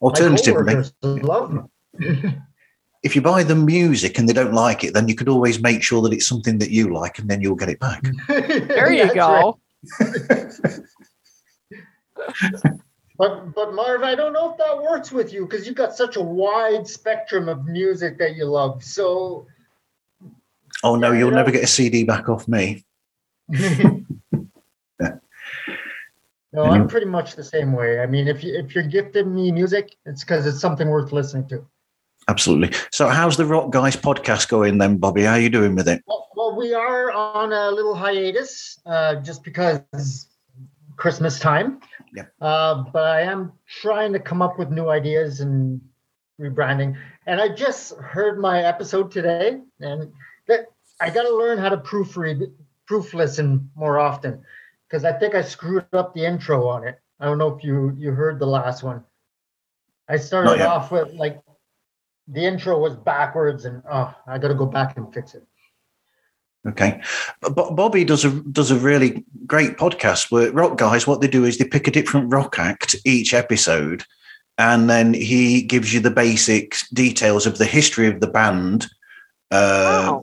My Alternatively, love them. if you buy them music and they don't like it, then you could always make sure that it's something that you like, and then you'll get it back. There you That's go. But but Marv, I don't know if that works with you because you've got such a wide spectrum of music that you love. So Oh no, Yeah, you'll never get a CD back off me. no, I'm pretty much the same way. I mean, if you if you're gifting me music, it's because it's something worth listening to. Absolutely. So, how's the Rock Guys podcast going then, Bobby? How are you doing with it? Well, well we are on a little hiatus uh, just because Christmas time. Yeah. Uh, but I am trying to come up with new ideas and rebranding. And I just heard my episode today, and that I got to learn how to proofread, proof listen more often, because I think I screwed up the intro on it. I don't know if you you heard the last one. I started Not yet. off with like the intro was backwards, and oh, I got to go back and fix it. Okay, but Bobby does a does a really great podcast where Rock Guys. What they do is they pick a different rock act each episode, and then he gives you the basic details of the history of the band, uh,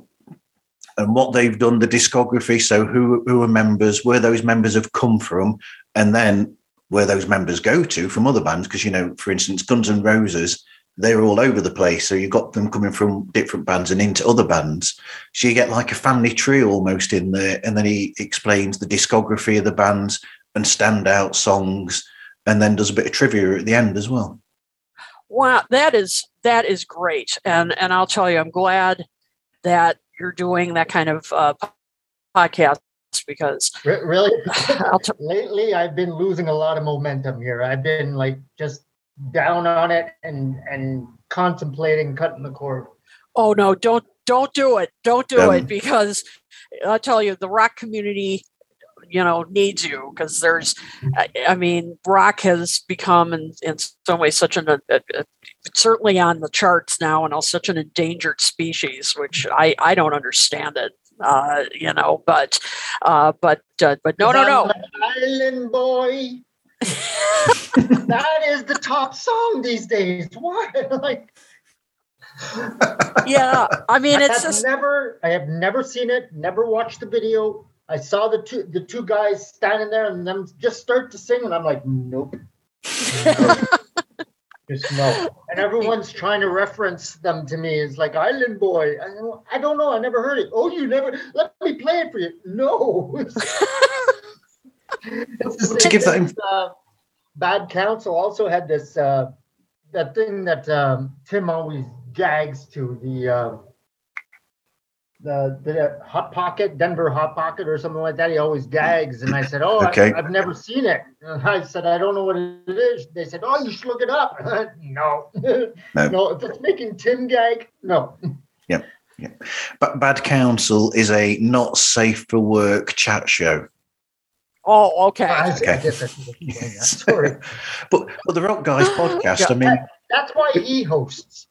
and what they've done, the discography. So who who are members, where those members have come from, and then where those members go to from other bands. Because you know, for instance, Guns and Roses, they're all over the place. So you've got them coming from different bands and into other bands. So you get like a family tree almost in there, and then he explains the discography of the bands and standout songs, and then does a bit of trivia at the end as well. Wow, that is that is great, and and I'll tell you, I'm glad that you're doing that kind of uh, podcast because Really? I'll t- Lately, I've been losing a lot of momentum here. I've been like just down on it and and contemplating cutting the cord. oh no, don't don't do it, don't do Um, it because I'll tell you, the rock community, you know, needs you because there's, I, mean, rock has become in in some ways such an a, a, certainly on the charts now and also such an endangered species, which I I don't understand it. Uh, you know, but, uh, but, uh, but no, no, no. Island boy. that is the top song these days. Why? Like, yeah, I mean, I it's just never, I have never seen it. Never watched the video. I saw the two, the two guys standing there and them just start to sing, and I'm like, nope. Just no. And everyone's trying to reference them to me. It's like Island Boy. I don't, I don't know. I never heard it. Oh, you never? Let me play it for you. No. It's the To give that thing uh, Bad Counsel also had this uh, that thing that um, Tim always gags to the uh, the the Hot Pocket, Denver Hot Pocket, or something like that. He always gags, and I said, "Oh, Okay. I, I've never seen it." And I said, "I don't know what it is." They said, "Oh, you should look it up." no, No. no, if it's making Tim gag, no. Yeah. Yeah. But Bad Counsel is a not safe for work chat show. oh, okay. I, Okay. That's what you're. Sorry, But but the Rock Guys podcast, I mean, that's why he hosts.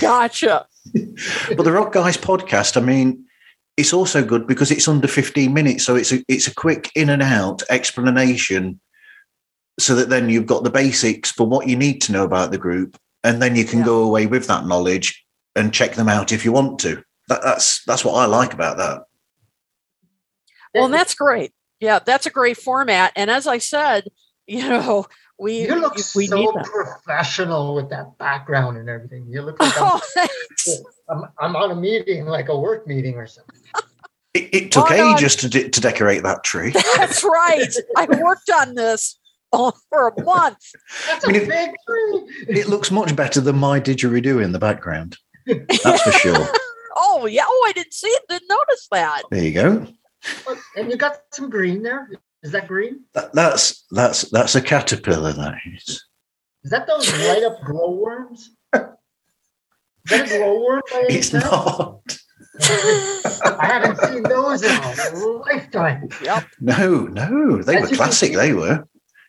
Gotcha. But the Rock Guys podcast, I mean, it's also good because it's under 15 minutes. So it's a it's a quick in and out explanation so that then you've got the basics for what you need to know about the group. And then you can Yeah. go away with that knowledge and check them out if you want to. That, that's that's what I like about that. Well, that's great. Yeah, that's a great format. And as I said, you know, we You look we so professional with that background and everything. You look like I'm, Oh. I'm, I'm on a meeting, like a work meeting or something. It, it took Oh, no, ages to, de- to decorate that tree. That's right. I worked on this for a month. That's I mean, a it- big tree. It looks much better than my didgeridoo in the background. That's for sure. Oh yeah. Oh, I didn't see it. Didn't notice that. There you go. And you got some green there. Is that green? That, that's that's that's a caterpillar. That is. Is that those light up glowworms? Is that a glowworm? by It's chance? not. I haven't seen those in a lifetime. Yep. No, no, they As were classic. see- They were.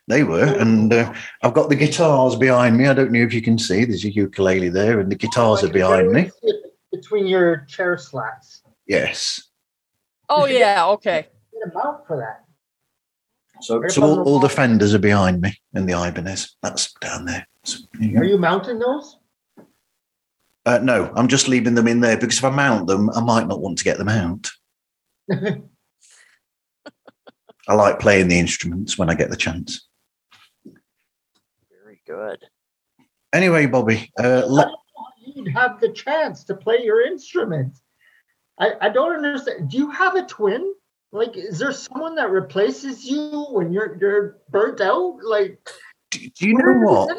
They were, and uh, I've got the guitars behind me. I don't know if you can see. There's a ukulele there, and the guitars I are behind me. Between your chair slats. Yes. Oh yeah. Okay. Get a mount for that. So, so all, the all the fenders are behind me, and the Ibanez. That's down there. So, there you. Are you mounting those? Uh, no, I'm just leaving them in there because if I mount them, I might not want to get them out. I like playing the instruments when I get the chance. Very good. Anyway, Bobby, uh, let, You'd have the chance to play your instrument. I, I don't understand. Do you have a twin? Like, is there someone that replaces you when you're you're burnt out? Like, do you know what?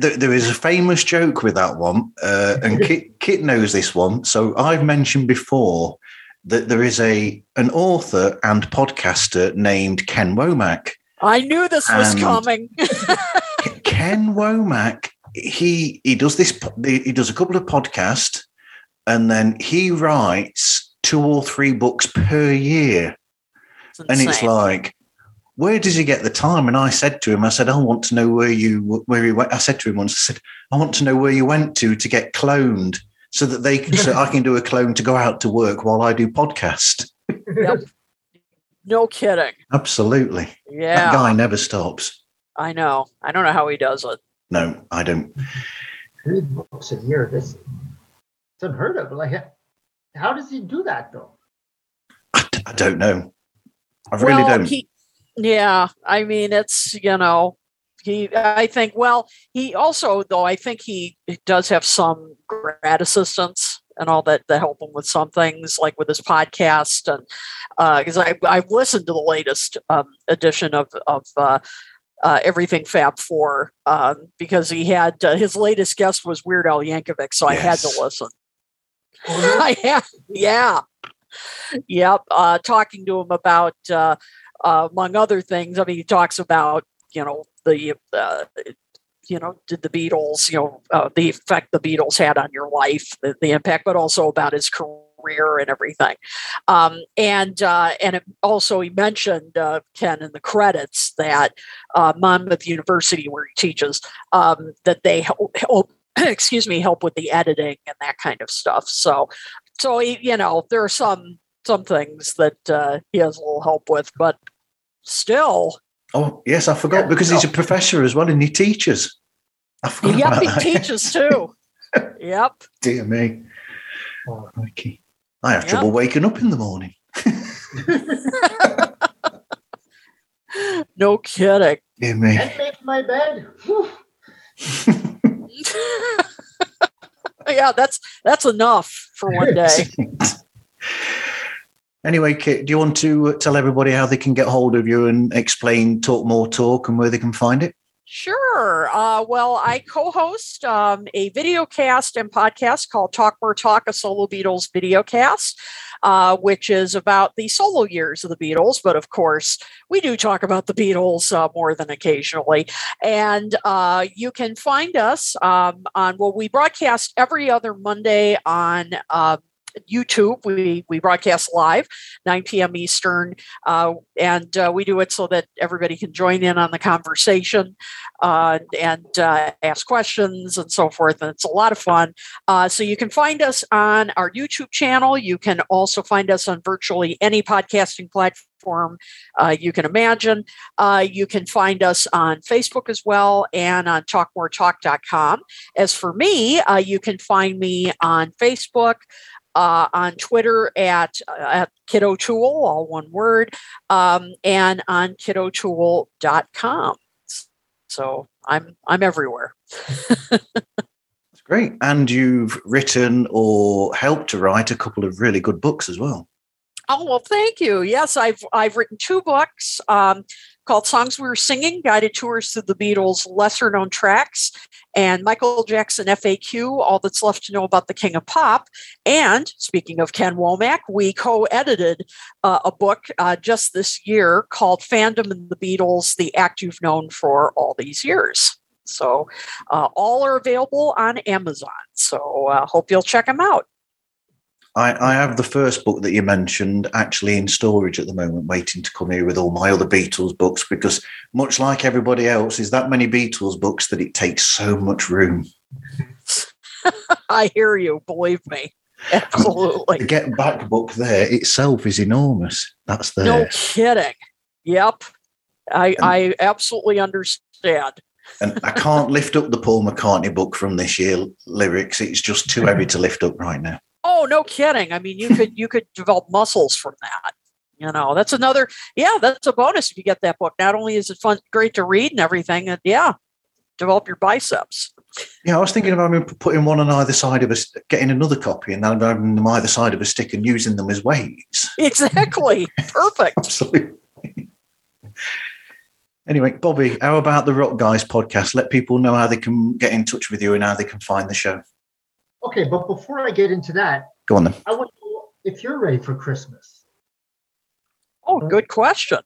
Th- there is a famous joke with that one, uh, and Kit, Kit knows this one. So I've mentioned before that there is a an author and podcaster named Ken Womack. I knew this was And- coming. Ken Womack, he he does this. He does a couple of podcasts, and then he writes two or three books per year. And it's like, where does he get the time? And I said to him, I said, I want to know where you where he went. I said to him once, I said, I want to know where you went to to get cloned, so that they can, so I can do a clone to go out to work while I do podcast. Yep. No kidding. Absolutely, Yeah. that guy never stops. I know. I don't know how he does it. No, I don't. three books a year. This it's unheard of. Like, how does he do that though? I don't know. I really well, don't. He, yeah, I mean, it's you know, he. I think. Well, he also though. I think he does have some grad assistants and all that to help him with some things, like with his podcast, and because I I've listened to the latest um, edition of of. Uh, uh, everything Fab Four um, because he had uh, his latest guest was Weird Al Yankovic, so I had to listen. Have, yeah, yep. Uh, talking to him about, uh, uh, among other things. I mean, he talks about you know the uh, you know did the Beatles, you know, uh, the effect the Beatles had on your life, the, the impact, but also about his career and everything. Um, and uh, and also he mentioned Ken in the credits that Monmouth University, where he teaches, um, that they help, help excuse me help with the editing and that kind of stuff. So so he, you know there are some some things that uh, he has a little help with, but still, Oh yes, I forgot because he's a professor as well, and he teaches. I forgot yep, about he that. teaches too. yep. Dear me. Oh, crikey. I have Yep. trouble waking up in the morning. No kidding. Dear me. And make my bed. Yeah, that's that's enough for one day. Anyway, Kit, do you want to tell everybody how they can get hold of you and explain Talk More Talk and where they can find it? Sure. Uh, well, I co-host um, a video cast and podcast called Talk More Talk, a solo Beatles video cast, uh, which is about the solo years of the Beatles. But of course, we do talk about the Beatles uh, more than occasionally. And uh, you can find us um, on, well, we broadcast every other Monday on. YouTube. We we broadcast live, 9 p.m. Eastern, uh, and uh, we do it so that everybody can join in on the conversation uh, and uh, ask questions and so forth. And it's a lot of fun. Uh, so you can find us on our YouTube channel. You can also find us on virtually any podcasting platform uh, you can imagine. Uh, you can find us on Facebook as well and on talkmoretalk.com. As for me, uh, you can find me on Facebook uh, on Twitter at at Kit O'Toole, all one word, um, and on kitotoole.com. So I'm I'm everywhere. That's great. And you've written or helped to write a couple of really good books as well. Oh well, thank you. Yes, I've I've written two books. Um, called Songs We Were Singing Guided Tours Through the Beatles' Lesser Known Tracks, and Michael Jackson FAQ All That's Left to Know About the King of Pop. And speaking of Ken Womack, we co edited uh, a book uh, just this year called Fandom and the Beatles The Act You've Known for All These Years. So uh, all are available on Amazon. So uh, hope you'll check them out. I, I have the first book that you mentioned actually in storage at the moment, waiting to come here with all my other Beatles books because, much like everybody else, is that many Beatles books that it takes so much room. I hear you. Believe me, absolutely. The Get Back book there itself is enormous. That's there. No kidding. Yep, I I absolutely understand. and I can't lift up the Paul McCartney book from this year lyrics. It's just too heavy to lift up right now. Oh, no kidding. I mean, you could you could develop muscles from that. You know, that's another yeah, that's a bonus if you get that book. Not only is it fun great to read and everything, and yeah, develop your biceps. Yeah, I was thinking about putting one on either side of us, getting another copy, and then having them either side of a stick and using them as weights. Exactly. Perfect. Absolutely. Anyway, Bobby, how about the Rock Guys podcast? Let people know how they can get in touch with you and how they can find the show. Okay, but before I get into that, go on then. I want to know if you're ready for Christmas. Oh, good question.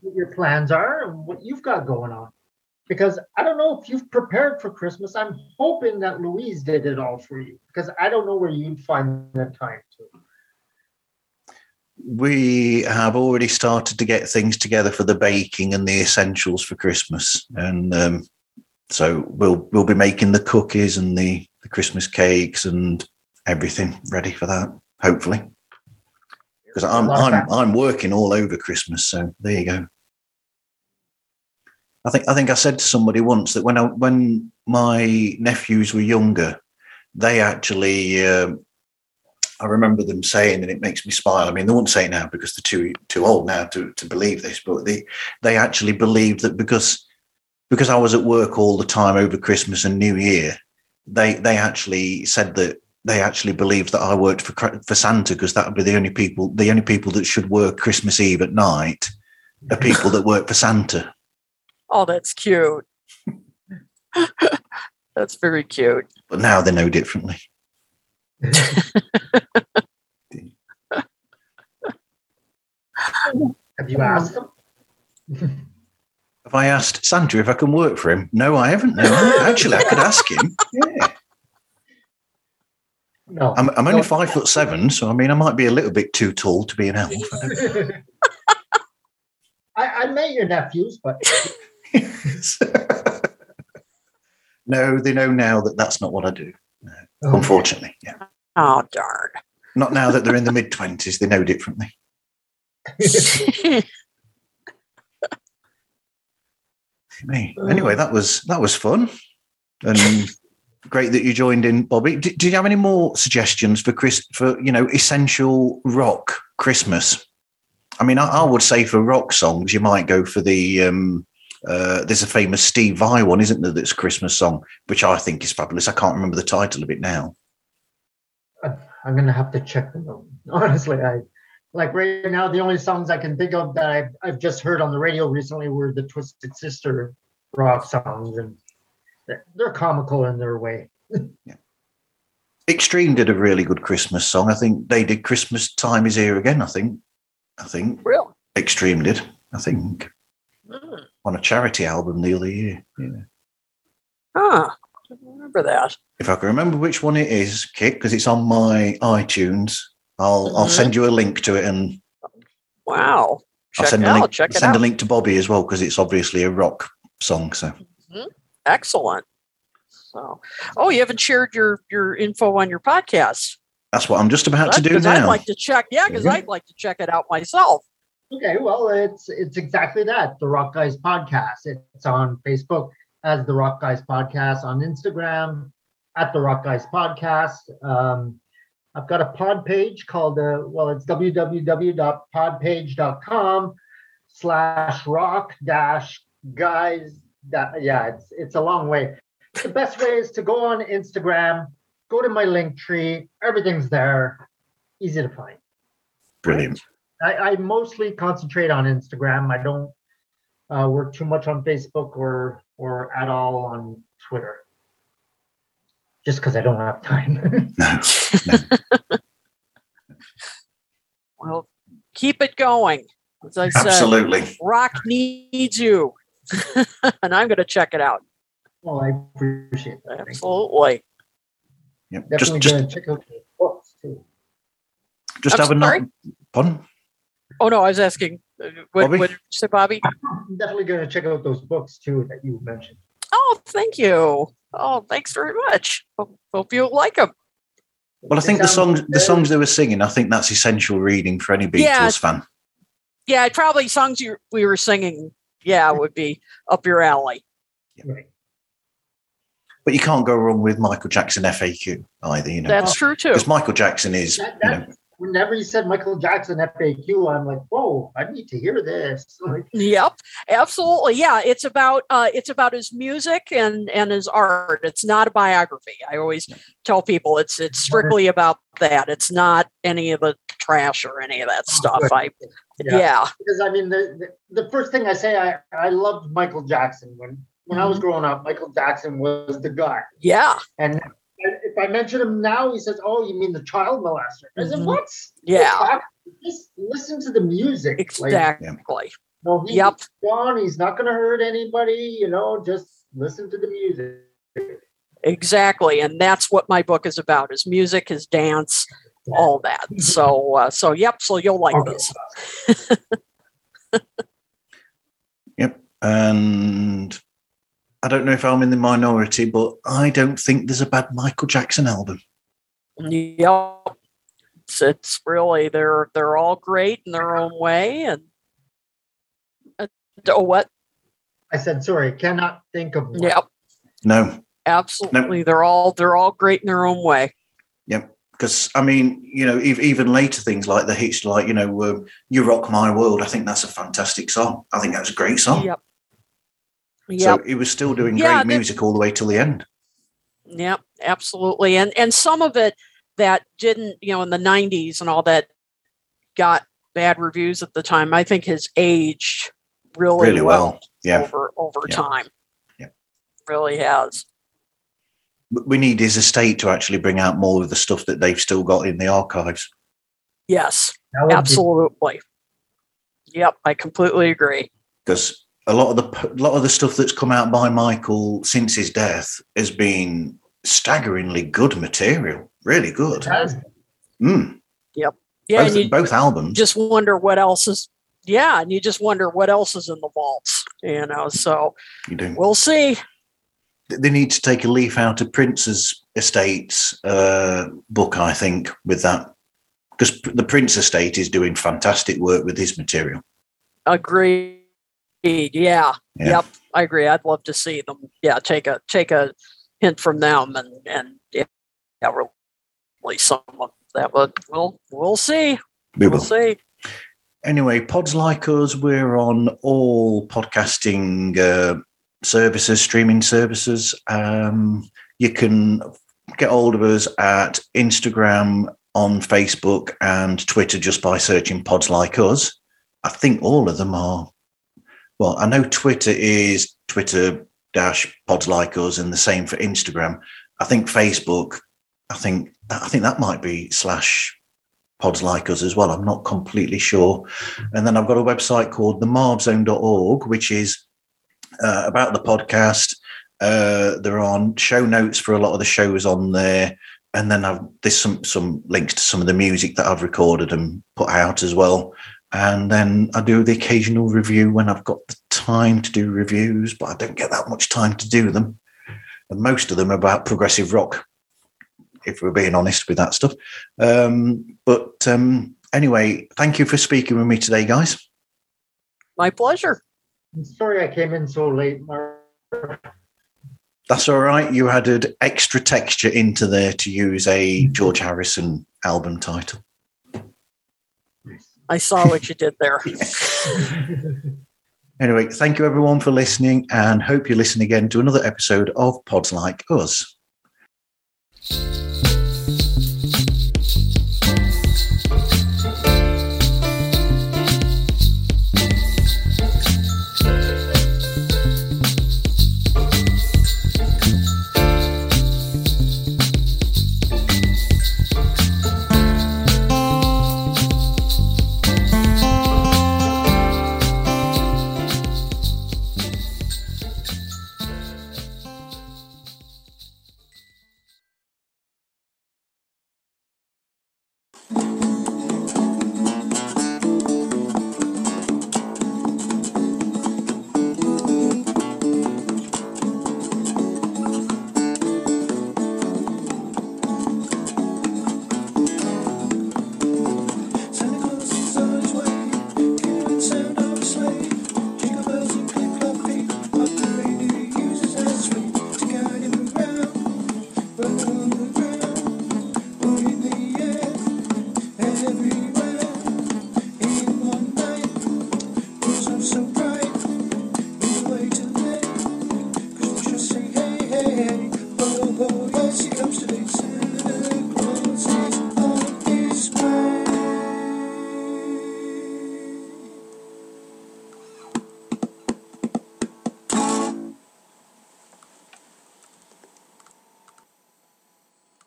What your plans are and what you've got going on. Because I don't know if you've prepared for Christmas. I'm hoping that Louise did it all for you because I don't know where you'd find the time to we have already started to get things together for the baking and the essentials for Christmas, and um, so we'll we'll be making the cookies and the, the Christmas cakes and everything ready for that. Hopefully, because I'm I'm I'm working all over Christmas, so there you go. I think I think I said to somebody once that when I when my nephews were younger, they actually. Uh, I remember them saying, and it makes me smile. I mean, they won't say it now because they're too too old now to, to believe this, but they they actually believed that because because I was at work all the time over Christmas and New Year, they they actually said that they actually believed that I worked for for Santa because that would be the only people the only people that should work Christmas Eve at night are people that work for Santa. Oh, that's cute. that's very cute. But now they know differently. Have you asked him? Have I asked Santa if I can work for him? No, I haven't. No, actually, I could ask him. Yeah. No, I'm, I'm only no. five foot seven, so I mean, I might be a little bit too tall to be an elf. I, I met your nephews, but no, they know now that that's not what I do. No, oh. Unfortunately, yeah. Oh darn! Not now that they're in the mid twenties; they know differently. Me. Anyway, that was that was fun, and great that you joined in, Bobby. Do, do, you have any more suggestions for Chris for you know essential rock Christmas? I mean, I, I would say for rock songs, you might go for the. Um, uh, there's a famous Steve Vai one, isn't there? That's Christmas song, which I think is fabulous. I can't remember the title of it now. I'm gonna have to check them. Honestly, I like right now the only songs I can think of that I've, I've just heard on the radio recently were the Twisted Sister rock songs, and they're, they're comical in their way. yeah. Extreme did a really good Christmas song. I think they did "Christmas Time Is Here Again." I think. I think. Real. Extreme did. I think. Mm. On a charity album the other year. Yeah. Huh. I remember that. If I can remember which one it is, Kit, because it's on my iTunes, I'll mm-hmm. I'll send you a link to it and wow. Check I'll send, a link, Check send a link to Bobby as well because it's obviously a rock song. So mm-hmm. excellent. So, oh, you haven't shared your your info on your podcast. That's what I'm just about to do now. I'd like to check. Yeah, because I'd like to check it out myself. Okay, well, it's it's exactly that. The Rock Guys podcast. It's on Facebook as the Rock Guys podcast on Instagram at the Rock Guys podcast. Um, I've got a pod page called, uh, well, it's www.podpage.com slash rock dash guys. yeah, it's, it's a long way. The best way is to go on Instagram, go to my link tree. Everything's there. Easy to find. Brilliant. I, I mostly concentrate on Instagram. I don't uh, work too much on Facebook or or at all on Twitter. Just because I don't have time. Well, keep it going. As I said, Absolutely. Rock needs you, and I'm going to check it out. well, I appreciate that. Absolutely. Yep. Definitely just gonna check out the books too. just I'm have a sorry? note. Pardon? Oh no, I was asking. uh, What, Bobby? what did you say, Bobby? I'm definitely gonna check out those books too that you mentioned. Oh, thank you. Oh, thanks very much. Hope, hope you like them. Well, I think the sound songs the songs they were singing, I think that's essential reading for any Beatles Yeah. fan. Yeah, probably songs you we were singing. Yeah, would be up your alley. Right. But you can't go wrong with Michael Jackson FAQ either, you know. That's true too. Because Michael Jackson is, That, you know, that, whenever you said Michael Jackson FAQ, I'm like, whoa, I need to hear this. Like, Yep, absolutely. Yeah, it's about uh, it's about his music and and his art. It's not a biography. I always tell people it's it's strictly about that. It's not any of the trash or any of that stuff. I yeah, because I mean, the, the the first thing I say, I I loved Michael Jackson when when I was Mm-hmm. growing up. Michael Jackson was the guy, yeah, and if I mention him now, he says, "Oh, you mean the child molester?" I said, Mhm. "What? yeah, Just listen to the music. Like, exactly. no, he's Yep. gone. He's not going to hurt anybody. You know, just listen to the music." Exactly, and that's what my book is about: is music, his dance, all that. So, uh, so yep. So you'll like this. Yep. And I don't know if I'm in the minority, but I don't think there's a bad Michael Jackson album. Yeah, It's, it's really they're they're all great in their own way, and uh, oh, what? I said, "Sorry, cannot think of." One. Yep, No. absolutely. They're all they're all great in their own way. Yep. Because I mean, you know, even later things like the hits, like you know, uh, "You Rock My World." I think that's a fantastic song. I think that's a great song. Yep. So he was still doing Yeah, great the- music all the way till the end. Yep, absolutely. And and some of it that didn't, you know, in the 90s and all that got bad reviews at the time, I think has aged really, Really well. Yeah. over over Yeah. time. Yeah. Really has. We need his estate to actually bring out more of the stuff that they've still got in the archives. Yes. That would be- Absolutely. Yep, I completely agree. because a lot of the a lot of the stuff that's come out by Michael since his death has been staggeringly good material, really good. Mm. Yep. Yeah, both, you both albums. just wonder what else is yeah, and you just wonder what else is in the vaults, you know. So you do. we'll see. They need to take a leaf out of Prince's estate's uh, book, I think, with that, because the Prince estate is doing fantastic work with his material. Agreed. Yeah. Yeah. Yep. I agree. I'd love to see them. Yeah. Take a take a hint from them and and yeah, release some of that. But we'll we'll see. We We'll will. see. Anyway, pods like us, we're on all podcasting uh, services, streaming services. Um, you can get hold of us at Instagram, on Facebook, and Twitter just by searching pods like us. I think all of them are. Well, I know Twitter is Twitter dash pods like us, and the same for Instagram. I think Facebook. I think I think that might be slash pods like us as well. I'm not completely sure. And then I've got a website called themarvzone.org, which is uh, about the podcast. Uh, there are show notes for a lot of the shows on there. And then I've there's some some links to some of the music that I've recorded and put out as well. And then I do the occasional review when I've got the time to do reviews, but I don't get that much time to do them. And most of them are about progressive rock, if we're being honest with that stuff. Um, but um, anyway, thank you for speaking with me today, guys. My pleasure. I'm sorry I came in so late. Mark. That's all right. You added extra texture into there to use a George Harrison album title. I saw what you did there. Anyway, thank you everyone for listening and hope you listen again to another episode of Pods Like Us.